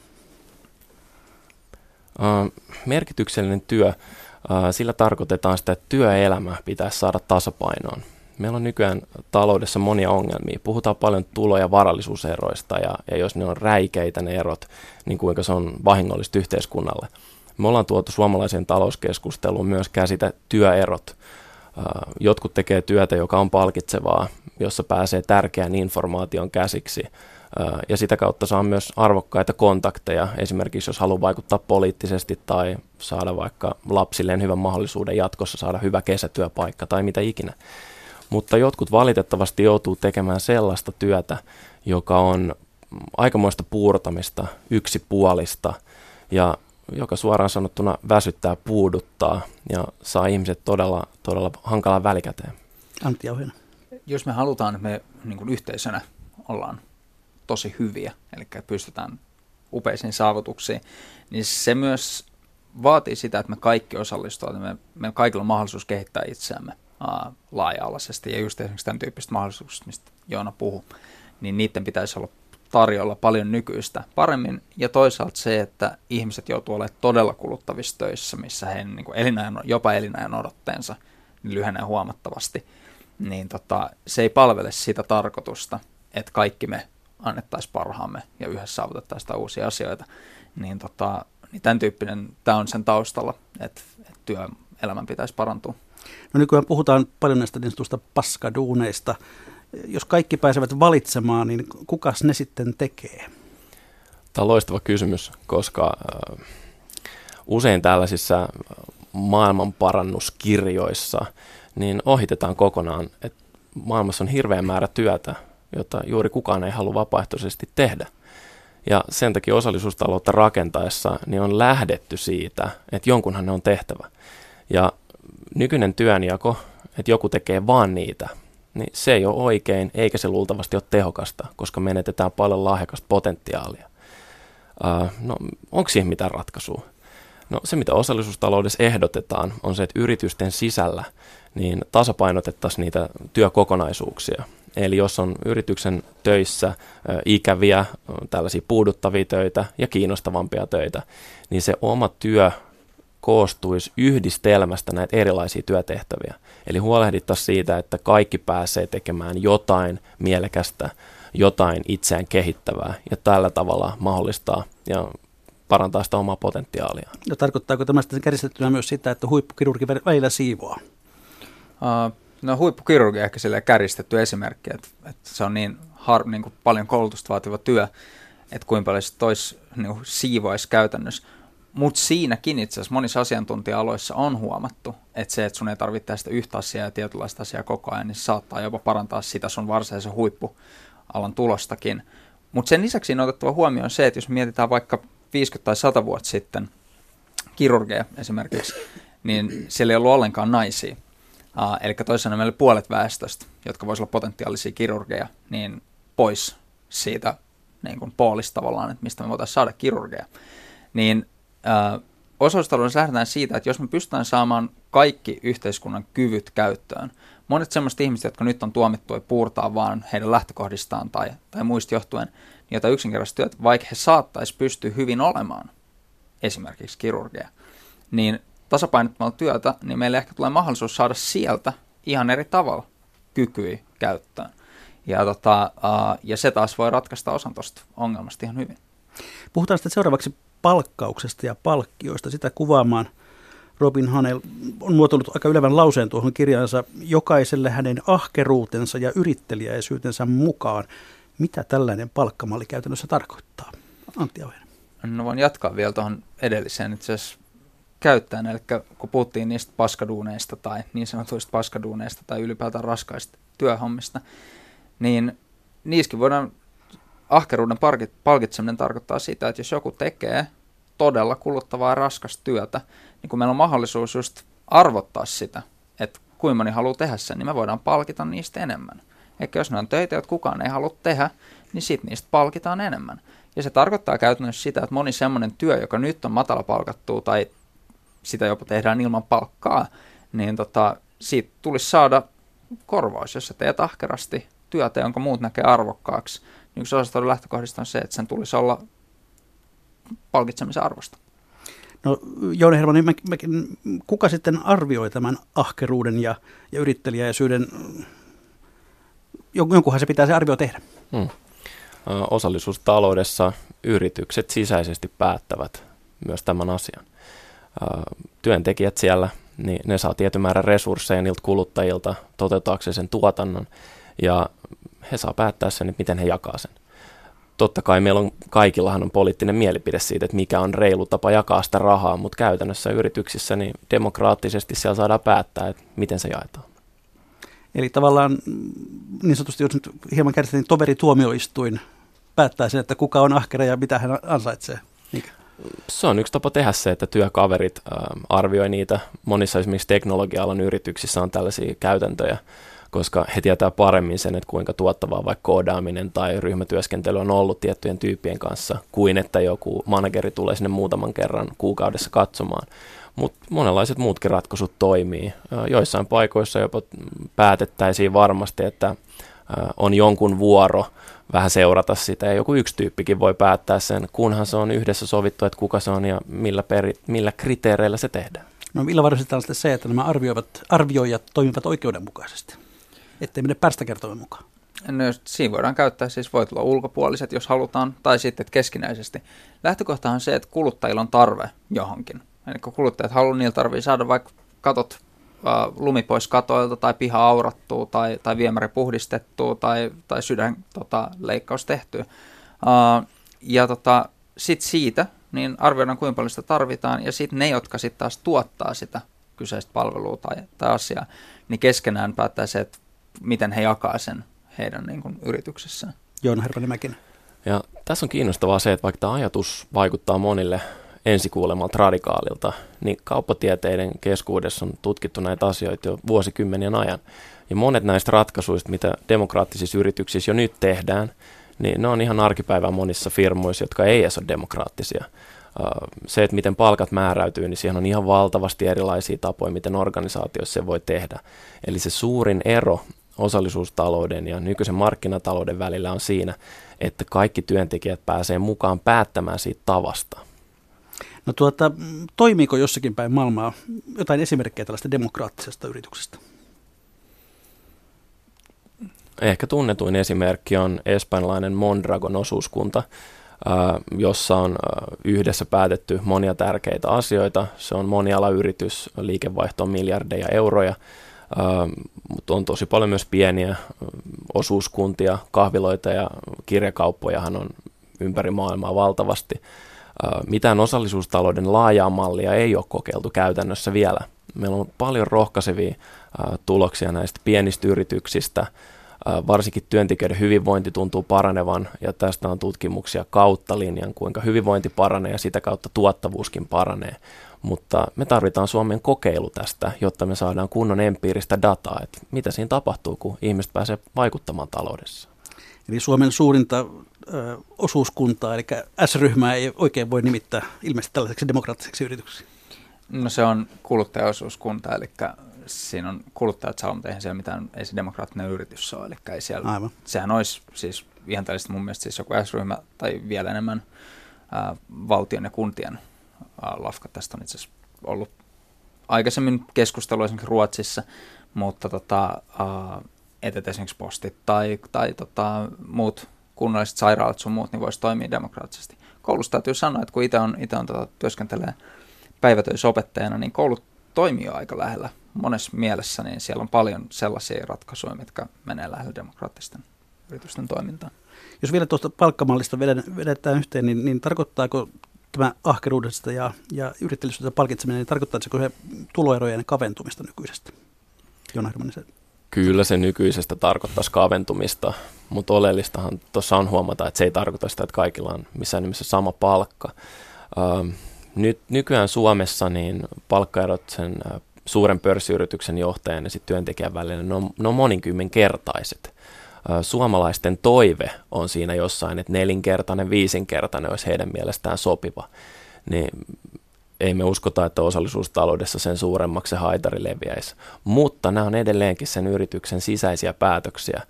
S5: Merkityksellinen työ, sillä tarkoitetaan sitä, että työelämä pitäisi saada tasapainoon. Meillä on nykyään taloudessa monia ongelmia. Puhutaan paljon tulo- ja varallisuuseroista ja, ja jos ne on räikeitä ne erot, niin kuinka se on vahingollista yhteiskunnalle. Me ollaan tuotu suomalaiseen talouskeskusteluun myös käsite työerot. Jotkut tekee työtä, joka on palkitsevaa, jossa pääsee tärkeän informaation käsiksi ja sitä kautta saa myös arvokkaita kontakteja, esimerkiksi jos haluaa vaikuttaa poliittisesti tai saada vaikka lapsilleen hyvän mahdollisuuden jatkossa saada hyvä kesätyöpaikka tai mitä ikinä. Mutta jotkut valitettavasti joutuu tekemään sellaista työtä, joka on aikamoista puurtamista, yksipuolista ja joka suoraan sanottuna väsyttää, puuduttaa ja saa ihmiset todella, todella hankalaan välikäteen.
S3: Antti Jauhina.
S4: Jos me halutaan, että me niin kuin yhteisönä ollaan tosi hyviä, eli pystytään upeisiin saavutuksiin, niin se myös vaatii sitä, että me kaikki osallistuvat, me, me kaikilla on mahdollisuus kehittää itseämme uh, laaja-alaisesti, ja just esimerkiksi tämän tyyppistä mahdollisuuksista, mistä Joona puhuu, niin niiden pitäisi olla tarjolla paljon nykyistä paremmin, ja toisaalta se, että ihmiset joutuu olemaan todella kuluttavissa töissä, missä heidän niin elinajan, jopa elinajan odotteensa niin lyhenee huomattavasti, niin tota, se ei palvele sitä tarkoitusta, että kaikki me annettaisiin parhaamme ja yhdessä saavutettaisiin sitä uusia asioita, niin, tota, niin tämän tyyppinen, tämä on sen taustalla, että, että työelämän pitäisi parantua.
S3: No nykyään puhutaan paljon näistä niin paskaduuneista. Jos kaikki pääsevät valitsemaan, niin kukas ne sitten tekee?
S5: Tämä on loistava kysymys, koska äh, usein tällaisissa maailmanparannuskirjoissa niin ohitetaan kokonaan, että maailmassa on hirveä määrä työtä, jota juuri kukaan ei halua vapaaehtoisesti tehdä. Ja sen takia osallisuustaloutta rakentaessa niin on lähdetty siitä, että jonkunhan ne on tehtävä. Ja nykyinen työnjako, että joku tekee vaan niitä, niin se ei ole oikein, eikä se luultavasti ole tehokasta, koska menetetään paljon lahjakasta potentiaalia. Uh, no, onko siihen mitään ratkaisua? No se, mitä osallisuustaloudessa ehdotetaan, on se, että yritysten sisällä niin tasapainotettaisiin niitä työkokonaisuuksia. Eli jos on yrityksen töissä ikäviä, tällaisia puuduttavia töitä ja kiinnostavampia töitä, niin se oma työ koostuisi yhdistelmästä näitä erilaisia työtehtäviä. Eli huolehdittaisiin siitä, että kaikki pääsee tekemään jotain mielekästä, jotain itseään kehittävää ja tällä tavalla mahdollistaa ja parantaa sitä omaa potentiaalia.
S3: No tarkoittaako tämä sitten käristettynä myös sitä, että huippukirurgi välillä siivoaa?
S4: Uh, No huippukirurgi ehkä sille käristetty esimerkki, että, että se on niin, har, niin kuin paljon koulutusta vaativa työ, että kuinka paljon se tois niin siivoisi käytännössä. Mutta siinäkin itse asiassa monissa asiantuntija-aloissa on huomattu, että se, että sun ei tarvitse tästä yhtä asiaa ja tietynlaista asiaa koko ajan, niin se saattaa jopa parantaa sitä sun varsinaisen huippualan tulostakin. Mutta sen lisäksi on otettava huomioon se, että jos mietitään vaikka 50 tai 100 vuotta sitten kirurgeja esimerkiksi, niin siellä ei ollut ollenkaan naisia. Uh, eli toisaalta meillä puolet väestöstä, jotka voisivat olla potentiaalisia kirurgeja, niin pois siitä niin kuin poolista tavallaan, että mistä me voitaisiin saada kirurgeja. Niin uh, osaustaloudessa lähdetään siitä, että jos me pystytään saamaan kaikki yhteiskunnan kyvyt käyttöön, monet sellaiset ihmiset, jotka nyt on tuomittu puurtaa vaan heidän lähtökohdistaan tai, tai muista johtuen, niin jota yksinkertaisesti työt, vaikka he saattaisi pystyä hyvin olemaan esimerkiksi kirurgeja, niin tasapainottamalla työtä, niin meille ehkä tulee mahdollisuus saada sieltä ihan eri tavalla kykyi käyttöön. Ja, tota, ja se taas voi ratkaista osan tuosta ongelmasta ihan hyvin.
S3: Puhutaan sitten seuraavaksi palkkauksesta ja palkkioista. Sitä kuvaamaan Robin Hanel on muotoillut aika ylevän lauseen tuohon kirjaansa jokaiselle hänen ahkeruutensa ja yrittelijäisyytensä mukaan. Mitä tällainen palkkamalli käytännössä tarkoittaa? Antti Auhen.
S4: No voin jatkaa vielä tuohon edelliseen. Itse asiassa käyttäen, eli kun puhuttiin niistä paskaduuneista tai niin sanotuista paskaduuneista tai ylipäätään raskaista työhommista, niin niissäkin voidaan, ahkeruuden palkitseminen tarkoittaa sitä, että jos joku tekee todella kuluttavaa raskasta työtä, niin kun meillä on mahdollisuus just arvottaa sitä, että kuinka moni haluaa tehdä sen, niin me voidaan palkita niistä enemmän. Eikä jos ne on töitä, joita kukaan ei halua tehdä, niin sitten niistä palkitaan enemmän. Ja se tarkoittaa käytännössä sitä, että moni semmoinen työ, joka nyt on matala palkattua tai sitä jopa tehdään ilman palkkaa, niin tota, siitä tulisi saada korvaus, jos sä teet ahkerasti työtä, jonka muut näkee arvokkaaksi. Niin yksi osastoiden lähtökohdista on se, että sen tulisi olla palkitsemisen arvosta.
S3: No Jouni Herman, niin kuka sitten arvioi tämän ahkeruuden ja, ja yrittelijäisyyden? Jonkunhan se pitää se arvio tehdä. Hmm.
S5: Osallisuustaloudessa yritykset sisäisesti päättävät myös tämän asian. Työntekijät siellä, niin ne saa tietyn määrän resursseja niiltä kuluttajilta toteuttaakseen sen tuotannon, ja he saa päättää sen, että miten he jakaa sen. Totta kai meillä on kaikillahan on poliittinen mielipide siitä, että mikä on reilu tapa jakaa sitä rahaa, mutta käytännössä yrityksissä niin demokraattisesti siellä saadaan päättää, että miten se jaetaan.
S3: Eli tavallaan mm, niin sanotusti, jos nyt hieman kärsitään, niin toverituomioistuin päättää sen, että kuka on ahkera ja mitä hän ansaitsee. Mikä?
S5: Se on yksi tapa tehdä se, että työkaverit äh, arvioi niitä. Monissa esimerkiksi teknologia-alan yrityksissä on tällaisia käytäntöjä, koska he tietää paremmin sen, että kuinka tuottavaa vaikka koodaaminen tai ryhmätyöskentely on ollut tiettyjen tyyppien kanssa, kuin että joku manageri tulee sinne muutaman kerran kuukaudessa katsomaan. Mutta monenlaiset muutkin ratkaisut toimii. Joissain paikoissa jopa päätettäisiin varmasti, että on jonkun vuoro vähän seurata sitä, ja joku yksi tyyppikin voi päättää sen, kunhan se on yhdessä sovittu, että kuka se on ja millä, peri, millä kriteereillä se tehdään.
S3: No millä varmistetaan sitten se, että nämä arvioivat, arvioijat toimivat oikeudenmukaisesti, ettei mene pärstäkertoimen mukaan?
S4: No, siinä voidaan käyttää, siis voi tulla ulkopuoliset, jos halutaan, tai sitten keskinäisesti. Lähtökohta on se, että kuluttajilla on tarve johonkin. Eli kun kuluttajat haluaa, niillä tarvii saada vaikka katot lumi pois katoilta tai piha aurattua tai, tai viemäri puhdistettua tai, tai sydän tota, leikkaus tehtyä. Äh, ja tota, sitten siitä niin arvioidaan kuinka paljon sitä tarvitaan ja sitten ne, jotka sitten taas tuottaa sitä kyseistä palvelua tai, tai asiaa, niin keskenään päättää se, että miten he jakaa sen heidän niin kuin, yrityksessään.
S3: Joona Herpanen Mäkinen.
S5: Ja tässä on kiinnostavaa se, että vaikka tämä ajatus vaikuttaa monille ensikuulemalta radikaalilta, niin kauppatieteiden keskuudessa on tutkittu näitä asioita jo vuosikymmenien ajan. Ja monet näistä ratkaisuista, mitä demokraattisissa yrityksissä jo nyt tehdään, niin ne on ihan arkipäivää monissa firmoissa, jotka ei edes ole demokraattisia. Se, että miten palkat määräytyy, niin siihen on ihan valtavasti erilaisia tapoja, miten organisaatioissa se voi tehdä. Eli se suurin ero osallisuustalouden ja nykyisen markkinatalouden välillä on siinä, että kaikki työntekijät pääsee mukaan päättämään siitä tavasta –
S3: No tuota, toimiiko jossakin päin maailmaa jotain esimerkkejä tällaista demokraattisesta yrityksestä?
S5: Ehkä tunnetuin esimerkki on espanjalainen Mondragon osuuskunta, jossa on yhdessä päätetty monia tärkeitä asioita. Se on monialayritys, liikevaihto on miljardeja euroja, mutta on tosi paljon myös pieniä osuuskuntia, kahviloita ja kirjakauppojahan on ympäri maailmaa valtavasti mitään osallisuustalouden laajaa mallia ei ole kokeiltu käytännössä vielä. Meillä on paljon rohkaisevia tuloksia näistä pienistä yrityksistä. Varsinkin työntekijöiden hyvinvointi tuntuu paranevan ja tästä on tutkimuksia kautta linjan, kuinka hyvinvointi paranee ja sitä kautta tuottavuuskin paranee. Mutta me tarvitaan Suomen kokeilu tästä, jotta me saadaan kunnon empiiristä dataa, että mitä siinä tapahtuu, kun ihmiset pääsee vaikuttamaan taloudessa.
S3: Eli Suomen suurinta osuuskuntaa, eli S-ryhmää ei oikein voi nimittää ilmeisesti tällaiseksi demokraattiseksi yritykseksi.
S4: No se on kuluttajaosuuskunta, eli siinä on kuluttajat saa, mutta eihän siellä mitään, ei se demokraattinen yritys ole, eli ei siellä, Aivan. sehän olisi siis ihan tällaista mun mielestä siis joku S-ryhmä tai vielä enemmän ää, valtion ja kuntien ää, lafka. Tästä on itse asiassa ollut aikaisemmin keskustelua esimerkiksi Ruotsissa, mutta tota, ää, että esimerkiksi postit tai, tai tota, muut kunnalliset sairaalat sun muut, niin voisi toimia demokraattisesti. Koulussa täytyy sanoa, että kun itse on, ite on tota, työskentelee päivätöissä opettajana, niin koulut toimii aika lähellä. Monessa mielessä niin siellä on paljon sellaisia ratkaisuja, mitkä menee lähellä demokraattisten yritysten toimintaan.
S3: Jos vielä tuosta palkkamallista vedetään yhteen, niin, niin tarkoittaako tämä ahkeruudesta ja, ja yrittäjyydestä palkitseminen, niin tarkoittaako se tuloerojen kaventumista nykyisestä? Jona Hermanen,
S5: Kyllä se nykyisestä tarkoittaisi kaventumista, mutta oleellistahan tuossa on huomata, että se ei tarkoita sitä, että kaikilla on missään nimessä sama palkka. Nyt, nykyään Suomessa niin palkkaerot sen suuren pörssiyrityksen johtajan ja sit työntekijän välillä, ne on, ne on monikymmenkertaiset. Äh, suomalaisten toive on siinä jossain, että nelinkertainen, viisinkertainen olisi heidän mielestään sopiva. Niin ei me uskota, että osallisuustaloudessa sen suuremmaksi se haitari leviäisi. Mutta nämä on edelleenkin sen yrityksen sisäisiä päätöksiä.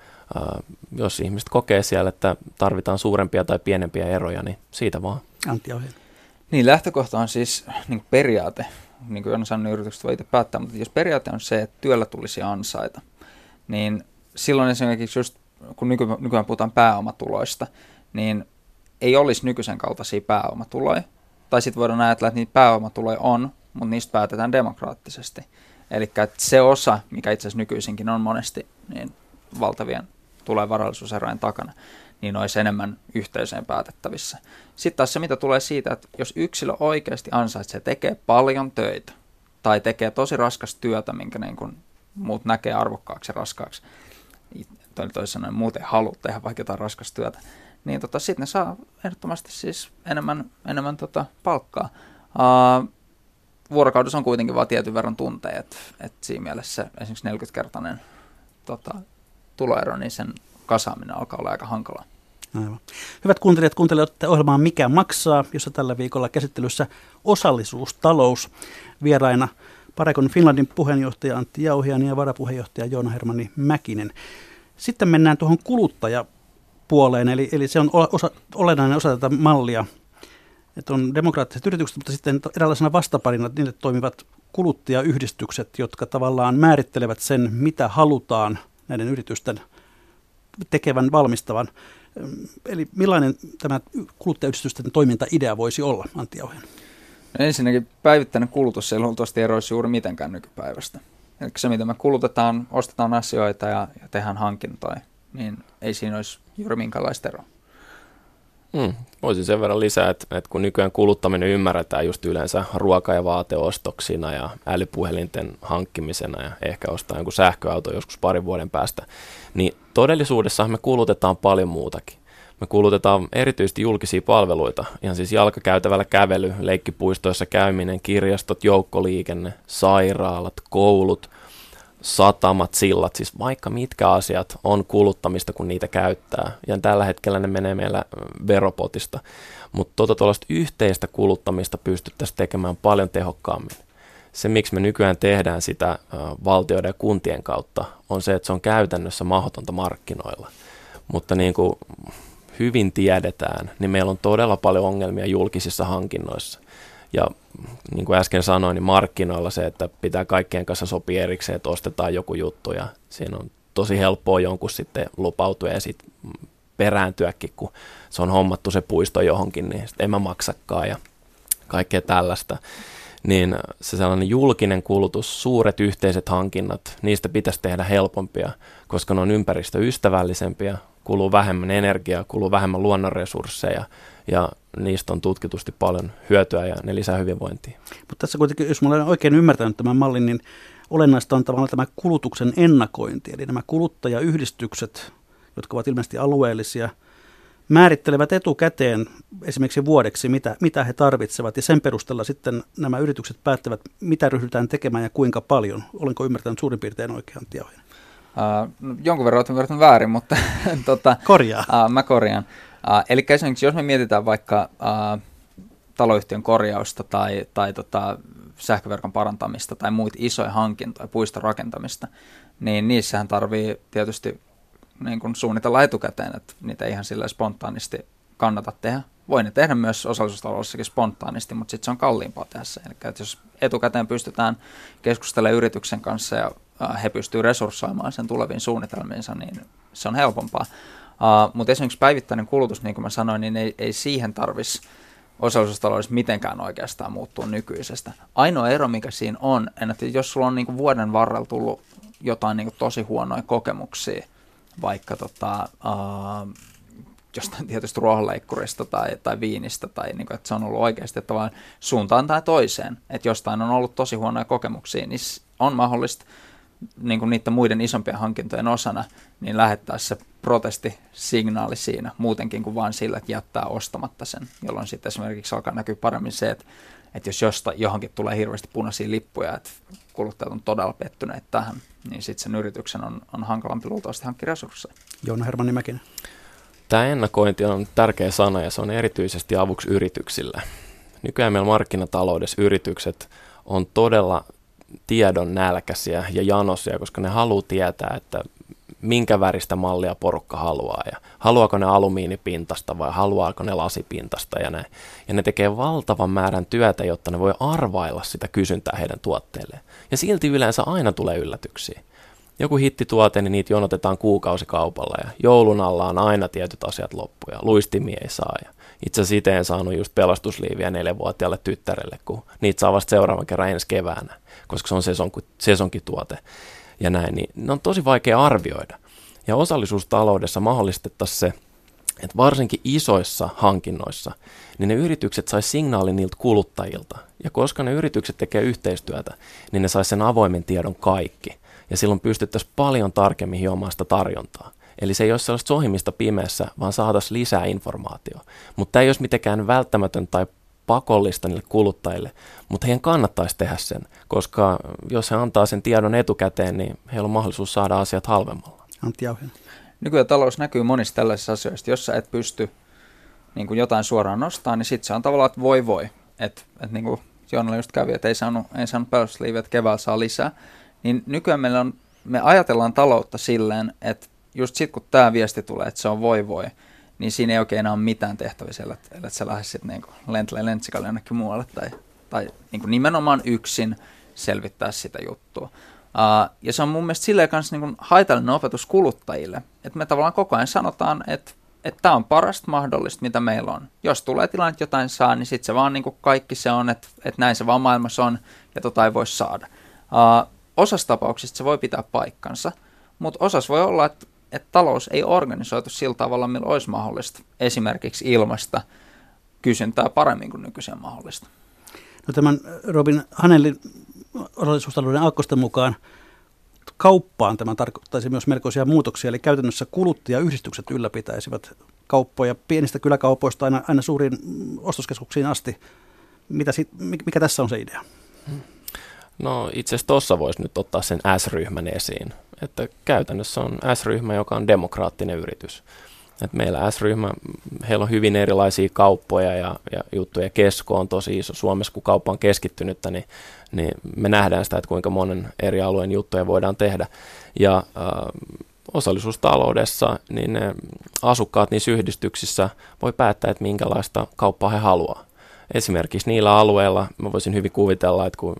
S5: jos ihmiset kokee siellä, että tarvitaan suurempia tai pienempiä eroja, niin siitä vaan.
S3: Antti
S4: Niin, lähtökohta on siis niin periaate, niin kuin Jonna sanoi, yritykset voi itse päättää, mutta jos periaate on se, että työllä tulisi ansaita, niin silloin esimerkiksi just kun nyky- nykyään puhutaan pääomatuloista, niin ei olisi nykyisen kaltaisia pääomatuloja, tai sitten voidaan ajatella, että niitä pääomatuloja on, mutta niistä päätetään demokraattisesti. Eli se osa, mikä itse asiassa nykyisinkin on monesti niin valtavien tulee varallisuuserojen takana, niin olisi enemmän yhteisöjen päätettävissä. Sitten taas se, mitä tulee siitä, että jos yksilö oikeasti ansaitsee, tekee paljon töitä tai tekee tosi raskas työtä, minkä niin kuin muut näkee arvokkaaksi ja raskaaksi, toisin sanoen muuten halua tehdä vaikka jotain raskasta työtä, niin tota, sitten ne saa ehdottomasti siis enemmän, enemmän tota, palkkaa. Uh, vuorokaudessa on kuitenkin vain tietyn verran tunteja, että et siinä mielessä esimerkiksi 40-kertainen tota, tuloero, niin sen kasaaminen alkaa olla aika hankalaa.
S3: Aivan. Hyvät kuuntelijat, kuuntelette ohjelmaa Mikä maksaa, jossa tällä viikolla käsittelyssä osallisuustalous vieraina Parekon Finlandin puheenjohtaja Antti Jauhiani ja varapuheenjohtaja Joona Hermanni Mäkinen. Sitten mennään tuohon kuluttajapuoleen, eli, eli se on osa, olennainen osa tätä mallia, että on demokraattiset yritykset, mutta sitten eräänlaisena vastaparina niille toimivat kuluttajayhdistykset, jotka tavallaan määrittelevät sen, mitä halutaan näiden yritysten tekevän, valmistavan. Eli millainen tämä kuluttajayhdistysten toimintaidea voisi olla, Antti Jauhen?
S4: No ensinnäkin päivittäinen kulutus ei luultavasti eroisi juuri mitenkään nykypäivästä. Eli se, mitä me kulutetaan, ostetaan asioita ja, ja tehdään hankintoja, niin ei siinä olisi juuri minkäänlaista eroa.
S5: Hmm, voisin sen verran lisää, että, että kun nykyään kuluttaminen ymmärretään just yleensä ruoka- ja vaateostoksina ja älypuhelinten hankkimisena ja ehkä ostaa jonkun sähköauto joskus parin vuoden päästä, niin todellisuudessa me kulutetaan paljon muutakin. Me kulutetaan erityisesti julkisia palveluita, ihan siis jalkakäytävällä kävely, leikkipuistoissa käyminen, kirjastot, joukkoliikenne, sairaalat, koulut, satamat, sillat, siis vaikka mitkä asiat on kuluttamista, kun niitä käyttää. Ja tällä hetkellä ne menee meillä veropotista. Mutta tuota tuollaista yhteistä kuluttamista pystyttäisiin tekemään paljon tehokkaammin. Se, miksi me nykyään tehdään sitä valtioiden ja kuntien kautta, on se, että se on käytännössä mahdotonta markkinoilla. Mutta niin kuin hyvin tiedetään, niin meillä on todella paljon ongelmia julkisissa hankinnoissa. Ja niin kuin äsken sanoin, niin markkinoilla se, että pitää kaikkien kanssa sopia erikseen, että ostetaan joku juttu ja siinä on tosi helppoa jonkun sitten lupautua ja sitten perääntyäkin, kun se on hommattu se puisto johonkin, niin en mä maksakaan ja kaikkea tällaista. Niin se sellainen julkinen kulutus, suuret yhteiset hankinnat, niistä pitäisi tehdä helpompia, koska ne on ympäristöystävällisempiä, kuluu vähemmän energiaa, kuluu vähemmän luonnonresursseja ja niistä on tutkitusti paljon hyötyä ja ne lisää hyvinvointia.
S3: Mutta tässä kuitenkin, jos olen oikein ymmärtänyt tämän mallin, niin olennaista on tavallaan tämä kulutuksen ennakointi. Eli nämä kuluttajayhdistykset, jotka ovat ilmeisesti alueellisia, määrittelevät etukäteen esimerkiksi vuodeksi, mitä, mitä he tarvitsevat, ja sen perusteella sitten nämä yritykset päättävät, mitä ryhdytään tekemään ja kuinka paljon. Olenko ymmärtänyt suurin piirtein oikean tietoja?
S4: Uh, jonkun verran olen väärin, mutta tota,
S3: Korjaa.
S4: Uh, mä korjaan. Uh, eli esimerkiksi jos me mietitään vaikka uh, taloyhtiön korjausta tai, tai tota, sähköverkon parantamista tai muita isoja hankintoja, puiston rakentamista, niin niissähän tarvii tietysti niin kun suunnitella etukäteen, että niitä ei ihan sillä spontaanisti kannata tehdä. Voi ne tehdä myös osallisuustaloudessakin spontaanisti, mutta sitten se on kalliimpaa tässä. Eli että jos etukäteen pystytään keskustelemaan yrityksen kanssa ja he pystyvät resurssoimaan sen tuleviin suunnitelmiinsa, niin se on helpompaa. Uh, mutta esimerkiksi päivittäinen kulutus, niin kuin mä sanoin, niin ei, ei siihen tarvitsisi osallisuustaloudessa mitenkään oikeastaan muuttua nykyisestä. Ainoa ero, mikä siinä on, että jos sulla on niin kuin vuoden varrella tullut jotain niin kuin tosi huonoja kokemuksia, vaikka tota, uh, jostain tietystä ruohonleikkurista tai, tai viinistä, tai niin kuin, että se on ollut oikeasti että vaan suuntaan tai toiseen, että jostain on ollut tosi huonoja kokemuksia, niin on mahdollista niin kuin niiden muiden isompien hankintojen osana, niin lähettää se protestisignaali siinä muutenkin kuin vain sillä, että jättää ostamatta sen, jolloin sitten esimerkiksi alkaa näkyä paremmin se, että, että jos josta, johonkin tulee hirveästi punaisia lippuja, että kuluttajat on todella pettyneet tähän, niin sitten sen yrityksen on, on hankalampi luultavasti hankkia resursseja.
S3: Joona Hermanni Mäkinen.
S5: Tämä ennakointi on tärkeä sana ja se on erityisesti avuksi yrityksille. Nykyään meillä markkinataloudessa yritykset on todella tiedon nälkäisiä ja janosia, koska ne haluaa tietää, että minkä väristä mallia porukka haluaa ja haluaako ne alumiinipintasta vai haluaako ne lasipintasta ja näin. Ja ne tekee valtavan määrän työtä, jotta ne voi arvailla sitä kysyntää heidän tuotteilleen. Ja silti yleensä aina tulee yllätyksiä. joku hittituote, niin niitä jonotetaan kuukausikaupalla ja joulun alla on aina tietyt asiat loppu ja luistimia ei saa. Ja itse asiassa itse en saanut just pelastusliiviä neljänvuotiaalle tyttärelle, kun niitä saa vasta seuraavan kerran ensi keväänä, koska se on sesonki, sesonkituote ja näin, niin ne on tosi vaikea arvioida. Ja osallisuustaloudessa mahdollistettaisiin se, että varsinkin isoissa hankinnoissa, niin ne yritykset sais signaalin niiltä kuluttajilta. Ja koska ne yritykset tekee yhteistyötä, niin ne sais sen avoimen tiedon kaikki. Ja silloin pystyttäisiin paljon tarkemmin hiomaan sitä tarjontaa. Eli se ei ole sellaista sohimista pimeässä, vaan saataisiin lisää informaatiota. Mutta tämä ei olisi mitenkään välttämätön tai pakollista niille kuluttajille, mutta heidän kannattaisi tehdä sen, koska jos he antaa sen tiedon etukäteen, niin heillä on mahdollisuus saada asiat halvemmalla.
S3: Antti Jauhinen.
S4: Nykyään talous näkyy monissa tällaisissa asioissa, jos sä et pysty niin kuin jotain suoraan nostaa, niin sitten se on tavallaan, että voi voi. Että et niin kuin Joonalla just kävi, että ei saanut, ei saanut että keväällä saa lisää. Niin nykyään meillä on, me ajatellaan taloutta silleen, että just sitten kun tämä viesti tulee, että se on voi voi, niin siinä ei oikein enää ole mitään tehtävissä, että, että sä lähdet sitten niin lentelee lentsikalle jonnekin muualle tai, tai niin kuin nimenomaan yksin selvittää sitä juttua. Uh, ja se on mun mielestä silleen kanssa niin haitallinen opetus kuluttajille, että me tavallaan koko ajan sanotaan, että että tämä on parasta mahdollista, mitä meillä on. Jos tulee tilanne, että jotain saa, niin sitten se vaan niin kuin kaikki se on, että, että näin se vaan maailmassa on ja tota ei voi saada. Uh, osassa tapauksista se voi pitää paikkansa, mutta osassa voi olla, että, että talous ei organisoitu sillä tavalla, millä olisi mahdollista esimerkiksi ilmasta kysyntää paremmin kuin nykyisin mahdollista.
S3: No tämän Robin Hanelin osallisuustalouden aakkosten mukaan kauppaan tämä tarkoittaisi myös melkoisia muutoksia, eli käytännössä kuluttajayhdistykset ylläpitäisivät kauppoja pienistä kyläkaupoista aina, aina suuriin ostoskeskuksiin asti. Mitä sit, mikä tässä on se idea?
S5: No itse asiassa tuossa voisi nyt ottaa sen S-ryhmän esiin. Että käytännössä on S-ryhmä, joka on demokraattinen yritys. Et meillä S-ryhmä, heillä on hyvin erilaisia kauppoja ja, ja juttuja. Kesko on tosi iso. Suomessa, kun kauppa on keskittynyttä, niin, niin me nähdään sitä, että kuinka monen eri alueen juttuja voidaan tehdä. Ja äh, osallisuustaloudessa niin ne asukkaat niissä yhdistyksissä voi päättää, että minkälaista kauppaa he haluaa esimerkiksi niillä alueilla, mä voisin hyvin kuvitella, että kun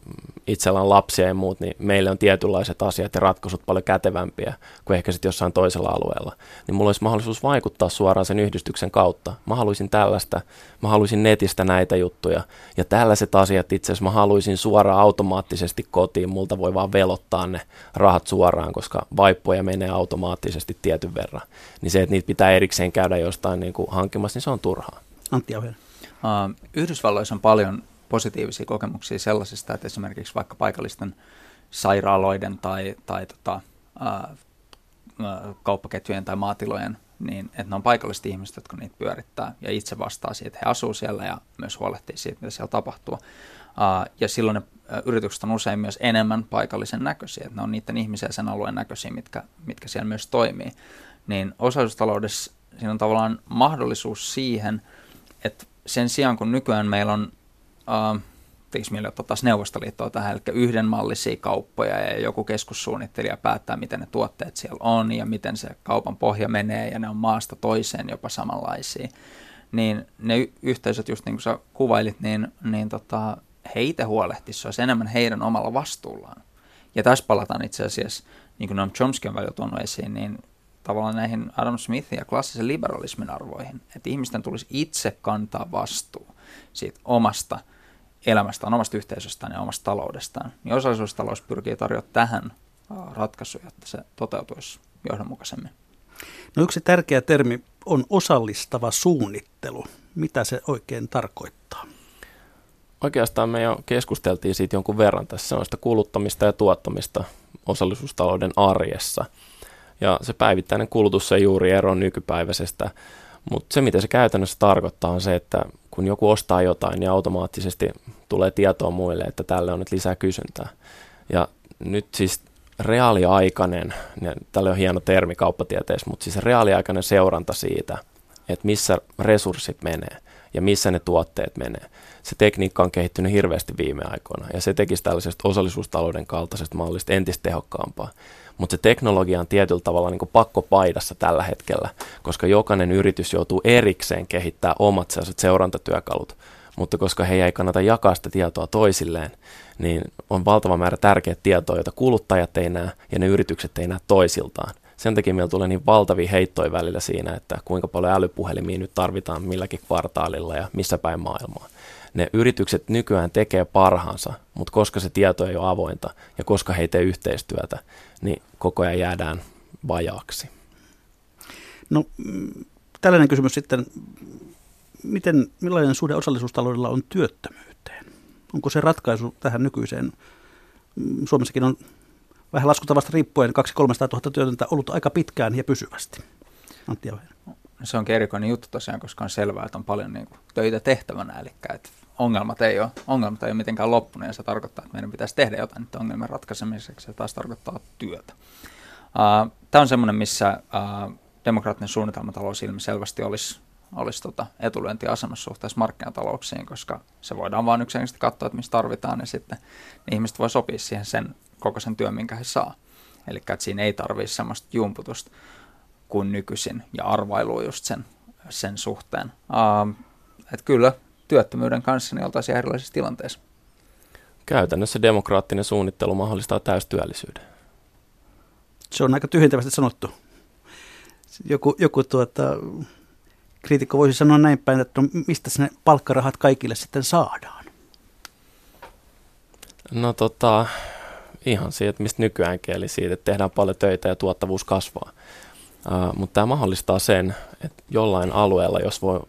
S5: itsellä on lapsia ja muut, niin meille on tietynlaiset asiat ja ratkaisut paljon kätevämpiä kuin ehkä sitten jossain toisella alueella. Niin mulla olisi mahdollisuus vaikuttaa suoraan sen yhdistyksen kautta. Mä haluaisin tällaista, mä haluaisin netistä näitä juttuja. Ja tällaiset asiat itse asiassa mä haluaisin suoraan automaattisesti kotiin. Multa voi vaan velottaa ne rahat suoraan, koska vaippoja menee automaattisesti tietyn verran. Niin se, että niitä pitää erikseen käydä jostain niin kuin hankkimassa, niin se on turhaa.
S3: Antti Auhel.
S4: Uh, Yhdysvalloissa on paljon positiivisia kokemuksia sellaisista, että esimerkiksi vaikka paikallisten sairaaloiden tai, tai tota, uh, kauppaketjujen tai maatilojen, niin että ne on paikalliset ihmiset, jotka niitä pyörittää ja itse vastaa siitä, että he asuu siellä ja myös huolehtii siitä, mitä siellä tapahtuu. Uh, ja silloin ne yritykset on usein myös enemmän paikallisen näköisiä, että ne on niiden ihmisiä sen alueen näköisiä, mitkä, mitkä siellä myös toimii. Niin osallisuustaloudessa siinä on tavallaan mahdollisuus siihen, että sen sijaan, kun nykyään meillä on, äh, mieli ottaa taas Neuvostoliittoa tähän, eli yhdenmallisia kauppoja ja joku keskussuunnittelija päättää, miten ne tuotteet siellä on ja miten se kaupan pohja menee ja ne on maasta toiseen jopa samanlaisia. Niin ne yhteisöt, just niin kuin sä kuvailit, niin, niin tota, he itse huolehtisivat, se olisi enemmän heidän omalla vastuullaan. Ja tässä palataan itse asiassa, niin kuin Noam Chomsky on välillä tuonut esiin, niin tavallaan näihin Adam Smithin ja klassisen liberalismin arvoihin, että ihmisten tulisi itse kantaa vastuu siitä omasta elämästään, omasta yhteisöstään ja omasta taloudestaan. Niin osallisuustalous pyrkii tarjoamaan tähän ratkaisuja, että se toteutuisi johdonmukaisemmin.
S3: No yksi tärkeä termi on osallistava suunnittelu. Mitä se oikein tarkoittaa?
S5: Oikeastaan me jo keskusteltiin siitä jonkun verran tässä on sitä kuluttamista ja tuottamista osallisuustalouden arjessa – ja se päivittäinen kulutus ei juuri ero nykypäiväisestä, mutta se mitä se käytännössä tarkoittaa on se, että kun joku ostaa jotain, niin automaattisesti tulee tietoa muille, että tälle on nyt lisää kysyntää. Ja nyt siis reaaliaikainen, tälle on hieno termi kauppatieteessä, mutta siis reaaliaikainen seuranta siitä, että missä resurssit menee ja missä ne tuotteet menee. Se tekniikka on kehittynyt hirveästi viime aikoina ja se tekisi tällaisesta osallisuustalouden kaltaisesta mallista entistä tehokkaampaa mutta se teknologia on tietyllä tavalla niin pakkopaidassa tällä hetkellä, koska jokainen yritys joutuu erikseen kehittämään omat sellaiset seurantatyökalut. mutta koska he ei kannata jakaa sitä tietoa toisilleen, niin on valtava määrä tärkeää tietoa, jota kuluttajat ei näe ja ne yritykset ei näe toisiltaan. Sen takia meillä tulee niin valtavia heittoja välillä siinä, että kuinka paljon älypuhelimia nyt tarvitaan milläkin kvartaalilla ja missä päin maailmaa. Ne yritykset nykyään tekee parhaansa, mutta koska se tieto ei ole avointa ja koska he ei tee yhteistyötä, niin koko ajan jäädään vajaaksi.
S3: No mm, tällainen kysymys sitten, miten, millainen suhde osallisuustaloudella on työttömyyteen? Onko se ratkaisu tähän nykyiseen? Mm, Suomessakin on vähän laskutavasta riippuen 200-300 000 työtöntä ollut aika pitkään ja pysyvästi. Antti
S4: Se onkin erikoinen juttu tosiaan, koska on selvää, että on paljon niin kuin, töitä tehtävänä, eli että ongelmat ei, ole, ongelmat ei ole mitenkään loppunut, ja se tarkoittaa, että meidän pitäisi tehdä jotain nyt ongelmien ratkaisemiseksi, ja taas tarkoittaa työtä. Uh, Tämä on semmoinen, missä uh, demokraattinen suunnitelmatalous ilmiselvästi olisi, olisi tota etulyöntiasemassa suhteessa markkinatalouksiin, koska se voidaan vain yksinkertaisesti katsoa, että missä tarvitaan, ja sitten niin ihmiset voi sopia siihen sen koko sen työn, minkä he saa. Eli siinä ei tarvitse semmoista jumputusta kuin nykyisin ja arvailua just sen, sen suhteen. Uh, että kyllä työttömyyden kanssa niin oltaisiin erilaisissa tilanteissa.
S5: Käytännössä demokraattinen suunnittelu mahdollistaa täystyöllisyyden.
S3: Se on aika tyhjentävästi sanottu. Joku, joku tuota, kriitikko voisi sanoa näin päin, että no, mistä ne palkkarahat kaikille sitten saadaan?
S5: No tota, ihan siitä, mistä nykyäänkin, eli siitä, että tehdään paljon töitä ja tuottavuus kasvaa. Mutta tämä mahdollistaa sen, että jollain alueella, jos voi,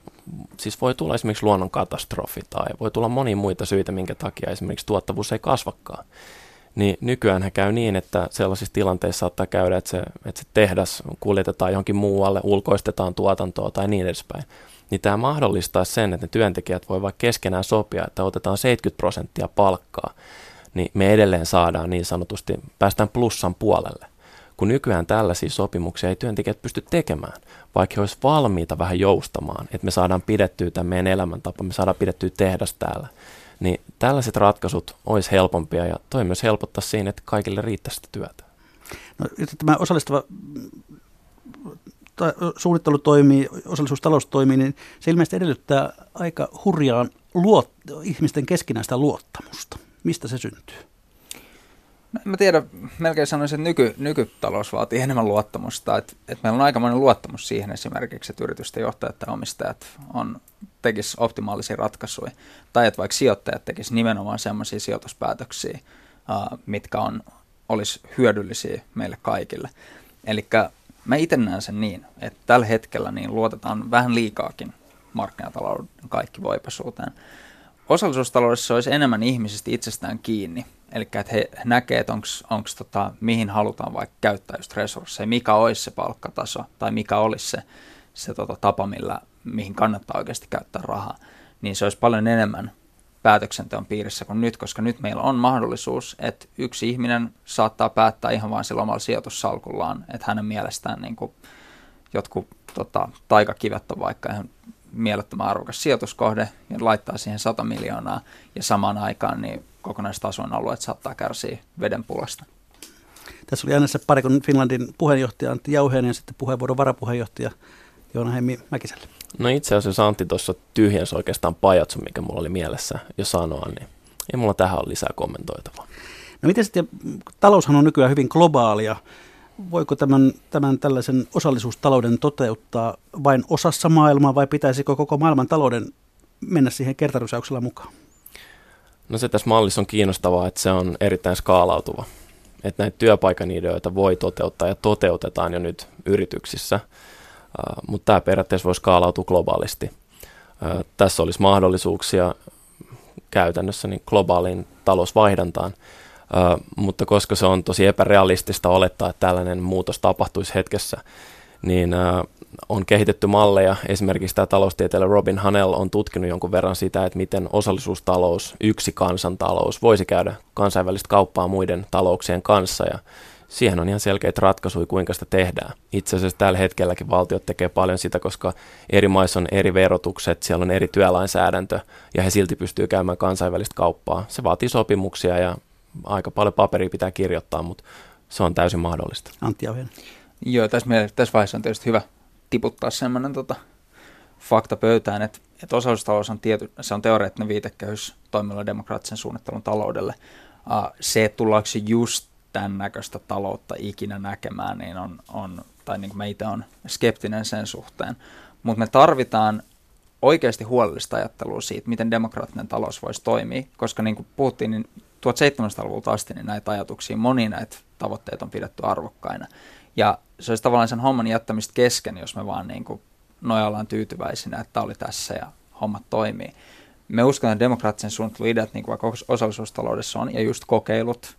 S5: siis voi tulla esimerkiksi luonnonkatastrofi tai voi tulla monia muita syitä, minkä takia esimerkiksi tuottavuus ei kasvakaan, niin nykyään käy niin, että sellaisissa tilanteissa saattaa käydä, että se, että se tehdas kuljetetaan johonkin muualle, ulkoistetaan tuotantoa tai niin edespäin. Niin tämä mahdollistaa sen, että ne työntekijät voivat keskenään sopia, että otetaan 70 prosenttia palkkaa niin me edelleen saadaan niin sanotusti, päästään plussan puolelle. Kun nykyään tällaisia sopimuksia ei työntekijät pysty tekemään, vaikka he olisivat valmiita vähän joustamaan, että me saadaan pidettyä tämän meidän elämäntapa, me saadaan pidettyä tehdas täällä, niin tällaiset ratkaisut olisi helpompia ja toi myös helpottaa siinä, että kaikille riittäisi sitä työtä.
S3: No, tämä osallistava suunnittelu toimii, osallisuustalous toimii, niin se ilmeisesti edellyttää aika hurjaan luot, ihmisten keskinäistä luottamusta. Mistä se syntyy?
S4: En mä tiedä, melkein sanoisin, että nyky, nykytalous vaatii enemmän luottamusta. Että, että meillä on aikamoinen luottamus siihen esimerkiksi, että yritysten johtajat ja omistajat on, tekis optimaalisia ratkaisuja. Tai että vaikka sijoittajat tekis nimenomaan sellaisia sijoituspäätöksiä, uh, mitkä on, olisi hyödyllisiä meille kaikille. Eli mä itse näen sen niin, että tällä hetkellä niin luotetaan vähän liikaakin markkinatalouden kaikki voipaisuuteen osallisuustaloudessa olisi enemmän ihmisistä itsestään kiinni. Eli että he näkevät, että onko tota, mihin halutaan vaikka käyttää just resursseja, mikä olisi se palkkataso tai mikä olisi se, se tota, tapa, millä, mihin kannattaa oikeasti käyttää rahaa. Niin se olisi paljon enemmän päätöksenteon piirissä kuin nyt, koska nyt meillä on mahdollisuus, että yksi ihminen saattaa päättää ihan vain sillä omalla sijoitussalkullaan, että hänen mielestään niin kuin jotkut tota, taikakivet on vaikka ihan mielettömän arvokas sijoituskohde ja laittaa siihen 100 miljoonaa ja samaan aikaan niin kokonaistason alueet saattaa kärsiä veden pulasta.
S3: Tässä oli äänessä parikon Finlandin puheenjohtaja Antti Jauheinen ja sitten puheenvuoron varapuheenjohtaja Joona Hemmi Mäkiselle.
S5: No itse asiassa Antti tuossa tyhjensä oikeastaan pajatsu, mikä mulla oli mielessä jo sanoa, niin ei mulla tähän ole lisää kommentoitavaa.
S3: No miten sitten, taloushan on nykyään hyvin globaalia voiko tämän, tämän tällaisen osallisuustalouden toteuttaa vain osassa maailmaa vai pitäisikö koko maailman talouden mennä siihen kertarysäyksellä mukaan?
S5: No se tässä mallissa on kiinnostavaa, että se on erittäin skaalautuva. Että näitä työpaikan ideoita voi toteuttaa ja toteutetaan jo nyt yrityksissä, uh, mutta tämä periaatteessa voi skaalautua globaalisti. Uh, tässä olisi mahdollisuuksia käytännössä niin globaaliin talousvaihdantaan, mutta koska se on tosi epärealistista olettaa, että tällainen muutos tapahtuisi hetkessä, niin on kehitetty malleja. Esimerkiksi tämä taloustieteilijä Robin Hanel on tutkinut jonkun verran sitä, että miten osallisuustalous, yksi kansantalous, voisi käydä kansainvälistä kauppaa muiden talouksien kanssa. Ja siihen on ihan selkeitä ratkaisuja, kuinka sitä tehdään. Itse asiassa tällä hetkelläkin valtiot tekee paljon sitä, koska eri maissa on eri verotukset, siellä on eri työlainsäädäntö, ja he silti pystyy käymään kansainvälistä kauppaa. Se vaatii sopimuksia ja aika paljon paperia pitää kirjoittaa, mutta se on täysin mahdollista.
S3: Antti.
S4: Joo, tässä, tässä vaiheessa on tietysti hyvä tiputtaa semmoinen tota, fakta pöytään, että että osallisuustalous on, tiety, se on teoreettinen viitekehys toimivalle demokraattisen suunnittelun taloudelle. Se, että tullaanko just tämän näköistä taloutta ikinä näkemään, niin on, on tai niin kuin mä itse olen skeptinen sen suhteen. Mutta me tarvitaan oikeasti huolellista ajattelua siitä, miten demokraattinen talous voisi toimia, koska niin kuin puhuttiin, niin 1700-luvulta asti niin näitä ajatuksia, moni näitä tavoitteita on pidetty arvokkaina. Ja se olisi tavallaan sen homman jättämistä kesken, jos me vaan niin kuin nojallaan tyytyväisinä, että oli tässä ja hommat toimii. Me uskon, että demokraattisen suunnittelun ideat, niin kuin vaikka osallisuustaloudessa on, ja just kokeilut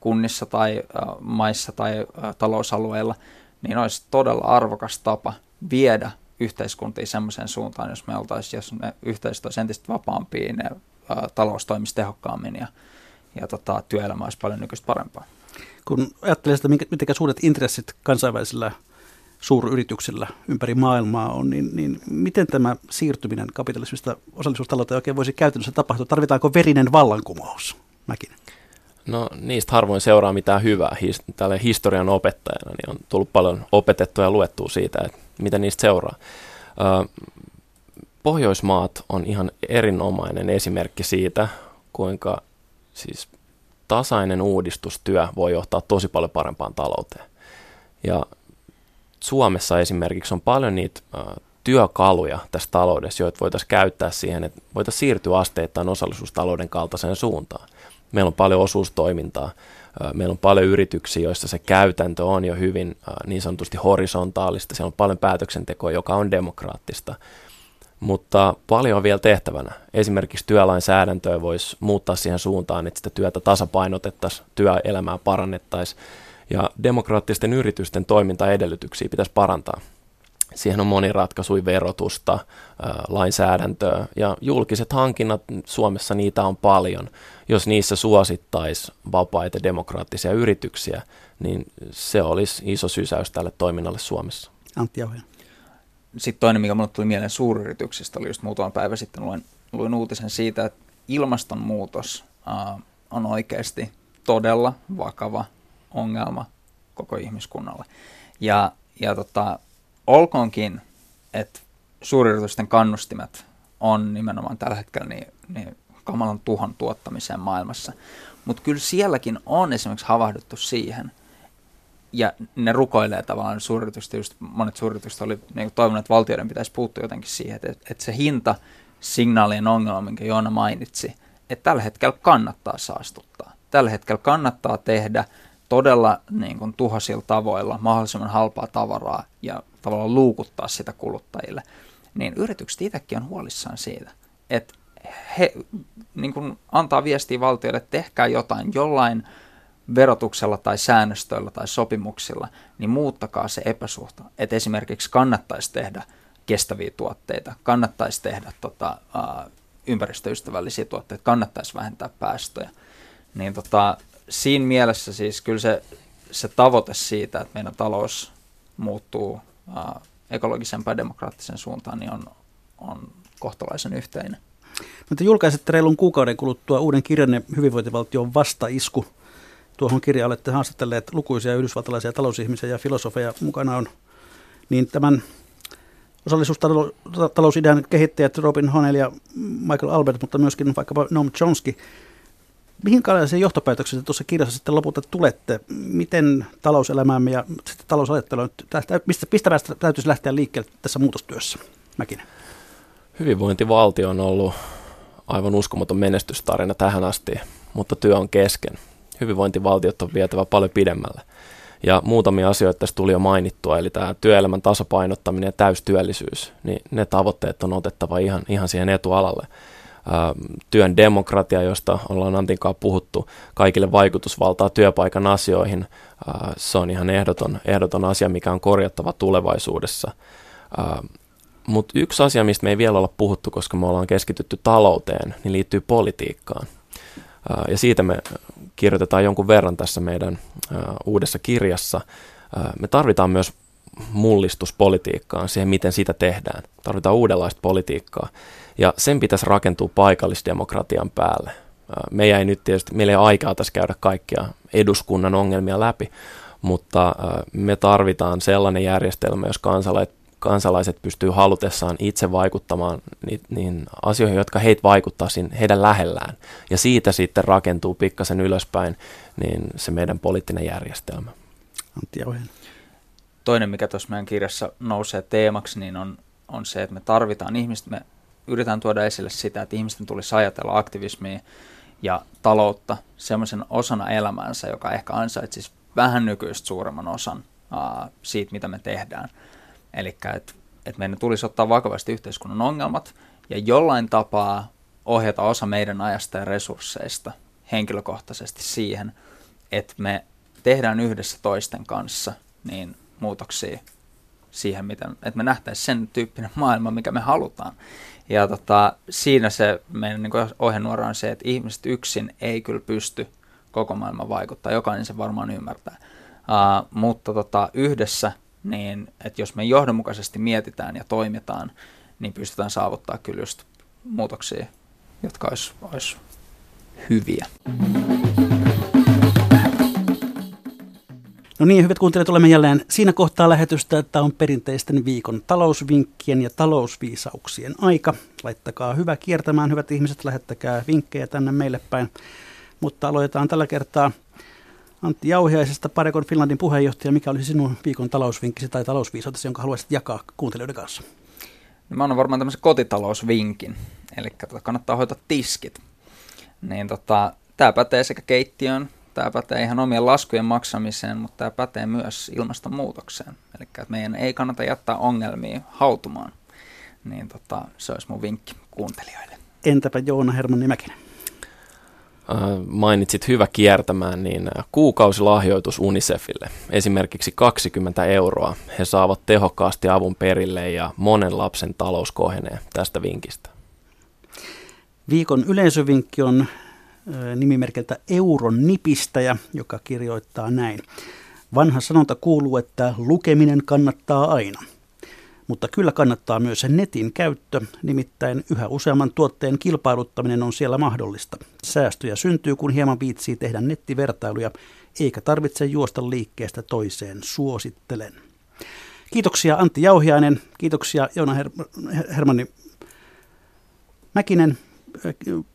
S4: kunnissa tai äh, maissa tai äh, talousalueilla, niin olisi todella arvokas tapa viedä yhteiskuntia semmoiseen suuntaan, jos me oltaisiin, jos ne yhteisöt olisi entistä vapaampia, ne ä, talous toimisi tehokkaammin ja, ja tota, työelämä olisi paljon nykyistä parempaa.
S3: Kun ajattelee sitä, miten suuret intressit kansainvälisillä suuryrityksillä ympäri maailmaa on, niin, niin miten tämä siirtyminen kapitalismista osallisuustalouteen oikein voisi käytännössä tapahtua? Tarvitaanko verinen vallankumous? Mäkin.
S5: No niistä harvoin seuraa mitään hyvää. Tälle historian opettajana niin on tullut paljon opetettua ja luettua siitä, että mitä niistä seuraa. Pohjoismaat on ihan erinomainen esimerkki siitä, kuinka siis tasainen uudistustyö voi johtaa tosi paljon parempaan talouteen. Ja Suomessa esimerkiksi on paljon niitä työkaluja tässä taloudessa, joita voitaisiin käyttää siihen, että voitaisiin siirtyä asteittain osallisuustalouden kaltaiseen suuntaan. Meillä on paljon osuustoimintaa, meillä on paljon yrityksiä, joissa se käytäntö on jo hyvin niin sanotusti horisontaalista, siellä on paljon päätöksentekoa, joka on demokraattista, mutta paljon on vielä tehtävänä. Esimerkiksi työlainsäädäntöä voisi muuttaa siihen suuntaan, että sitä työtä tasapainotettaisiin, työelämää parannettaisiin ja demokraattisten yritysten toimintaedellytyksiä pitäisi parantaa. Siihen on moni ratkaisui verotusta, lainsäädäntöä ja julkiset hankinnat, Suomessa niitä on paljon. Jos niissä suosittaisi vapaita demokraattisia yrityksiä, niin se olisi iso sysäys tälle toiminnalle Suomessa.
S3: Antti Jauhe.
S4: Sitten toinen, mikä minulle tuli mieleen suuryrityksistä, oli just muutama päivä sitten luin, luin uutisen siitä, että ilmastonmuutos uh, on oikeasti todella vakava ongelma koko ihmiskunnalle. Ja, ja tota, olkoonkin, että suuryritysten kannustimet on nimenomaan tällä hetkellä niin, niin kamalan tuhon tuottamiseen maailmassa. Mutta kyllä sielläkin on esimerkiksi havahduttu siihen, ja ne rukoilee tavallaan suuryritykset, just monet suuryritykset oli niin toivonut, että valtioiden pitäisi puuttua jotenkin siihen, että, että se hinta signaalien ongelma, minkä Joona mainitsi, että tällä hetkellä kannattaa saastuttaa. Tällä hetkellä kannattaa tehdä todella niin kuin, tuhosilla tavoilla mahdollisimman halpaa tavaraa ja tavallaan luukuttaa sitä kuluttajille, niin yritykset itsekin on huolissaan siitä, että he niin kuin, antaa viestiä valtioille, että tehkää jotain jollain verotuksella tai säännöstöillä tai sopimuksilla, niin muuttakaa se epäsuhta. Että esimerkiksi kannattaisi tehdä kestäviä tuotteita, kannattaisi tehdä tota, ä, ympäristöystävällisiä tuotteita, kannattaisi vähentää päästöjä. Niin tota, siinä mielessä siis kyllä se, se tavoite siitä, että meidän talous muuttuu ää, ekologisempaan demokraattisen suuntaan, niin on, on kohtalaisen yhteinen.
S3: Mutta julkaisette reilun kuukauden kuluttua uuden kirjanne hyvinvointivaltion vastaisku. Tuohon kirjaan olette haastatelleet lukuisia yhdysvaltalaisia talousihmisiä ja filosofeja mukana on. Niin tämän osallisuustalousidean kehittäjät Robin Honel ja Michael Albert, mutta myöskin vaikkapa Noam Chomsky – Mihinkälaisen johtopäätöksen tuossa kirjassa sitten lopulta tulette? Miten talouselämäämme ja sitten talousajattelu, mistä, mistä täytyisi lähteä liikkeelle tässä muutostyössä? Mäkinen.
S5: Hyvinvointivaltio on ollut aivan uskomaton menestystarina tähän asti, mutta työ on kesken. Hyvinvointivaltiot on vietävä paljon pidemmälle. Ja muutamia asioita tässä tuli jo mainittua, eli tämä työelämän tasapainottaminen ja täystyöllisyys, niin ne tavoitteet on otettava ihan, ihan siihen etualalle työn demokratia, josta ollaan Antinkaan puhuttu, kaikille vaikutusvaltaa työpaikan asioihin. Se on ihan ehdoton, ehdoton asia, mikä on korjattava tulevaisuudessa. Mutta yksi asia, mistä me ei vielä olla puhuttu, koska me ollaan keskitytty talouteen, niin liittyy politiikkaan. Ja siitä me kirjoitetaan jonkun verran tässä meidän uudessa kirjassa. Me tarvitaan myös mullistuspolitiikkaan, siihen miten sitä tehdään. Tarvitaan uudenlaista politiikkaa. Ja sen pitäisi rakentua paikallisdemokratian päälle. Me ei nyt tietysti, meillä ei ole aikaa tässä käydä kaikkia eduskunnan ongelmia läpi, mutta me tarvitaan sellainen järjestelmä, jos kansalaiset pystyy halutessaan itse vaikuttamaan ni, niin asioihin, jotka heitä vaikuttaa siinä heidän lähellään. Ja siitä sitten rakentuu pikkasen ylöspäin niin se meidän poliittinen järjestelmä.
S3: Antti
S4: Toinen, mikä tuossa meidän kirjassa nousee teemaksi, niin on, on se, että me tarvitaan ihmistä, me yritetään tuoda esille sitä, että ihmisten tulisi ajatella aktivismia ja taloutta semmoisen osana elämäänsä, joka ehkä ansaitsisi vähän nykyistä suuremman osan aa, siitä, mitä me tehdään. Eli että et meidän tulisi ottaa vakavasti yhteiskunnan ongelmat ja jollain tapaa ohjata osa meidän ajasta ja resursseista henkilökohtaisesti siihen, että me tehdään yhdessä toisten kanssa niin muutoksia siihen, miten, että me nähtäisiin sen tyyppinen maailma, mikä me halutaan. Ja tota, siinä se meidän niin ohjenuora on se, että ihmiset yksin ei kyllä pysty koko maailman vaikuttaa. Jokainen se varmaan ymmärtää. Uh, mutta tota, yhdessä, niin, että jos me johdonmukaisesti mietitään ja toimitaan, niin pystytään saavuttaa kyllä just muutoksia, jotka olisi, olisi hyviä.
S3: No niin, hyvät kuuntelijat, olemme jälleen siinä kohtaa lähetystä, että on perinteisten viikon talousvinkkien ja talousviisauksien aika. Laittakaa hyvä kiertämään, hyvät ihmiset, lähettäkää vinkkejä tänne meille päin. Mutta aloitetaan tällä kertaa Antti Jauhiaisesta, Parekon Finlandin puheenjohtaja. Mikä olisi sinun viikon talousvinkkisi tai talousviisautesi, jonka haluaisit jakaa kuuntelijoiden kanssa?
S4: No mä annan varmaan tämmöisen kotitalousvinkin, eli tota, kannattaa hoitaa tiskit. Niin tota, tämä pätee sekä keittiön Tämä pätee ihan omien laskujen maksamiseen, mutta tämä pätee myös ilmastonmuutokseen. Eli että meidän ei kannata jättää ongelmia hautumaan. Niin tota, se olisi mun vinkki kuuntelijoille.
S3: Entäpä Joona Hermanni Mäkinen?
S5: Äh, mainitsit hyvä kiertämään, niin äh, kuukausilahjoitus UNICEFille, esimerkiksi 20 euroa. He saavat tehokkaasti avun perille ja monen lapsen talous kohenee tästä vinkistä.
S3: Viikon yleisövinkki on nimimerkeltä Euron nipistäjä, joka kirjoittaa näin. Vanha sanonta kuuluu, että lukeminen kannattaa aina. Mutta kyllä kannattaa myös netin käyttö, nimittäin yhä useamman tuotteen kilpailuttaminen on siellä mahdollista. Säästöjä syntyy, kun hieman viitsii tehdä nettivertailuja, eikä tarvitse juosta liikkeestä toiseen, suosittelen. Kiitoksia Antti Jauhiainen, kiitoksia Joona Her- Hermanni Mäkinen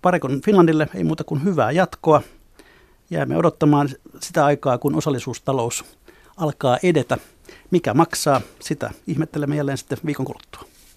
S3: Parekon Finlandille ei muuta kuin hyvää jatkoa. Jäämme odottamaan sitä aikaa, kun osallisuustalous alkaa edetä. Mikä maksaa, sitä ihmettelemme jälleen sitten viikon kuluttua.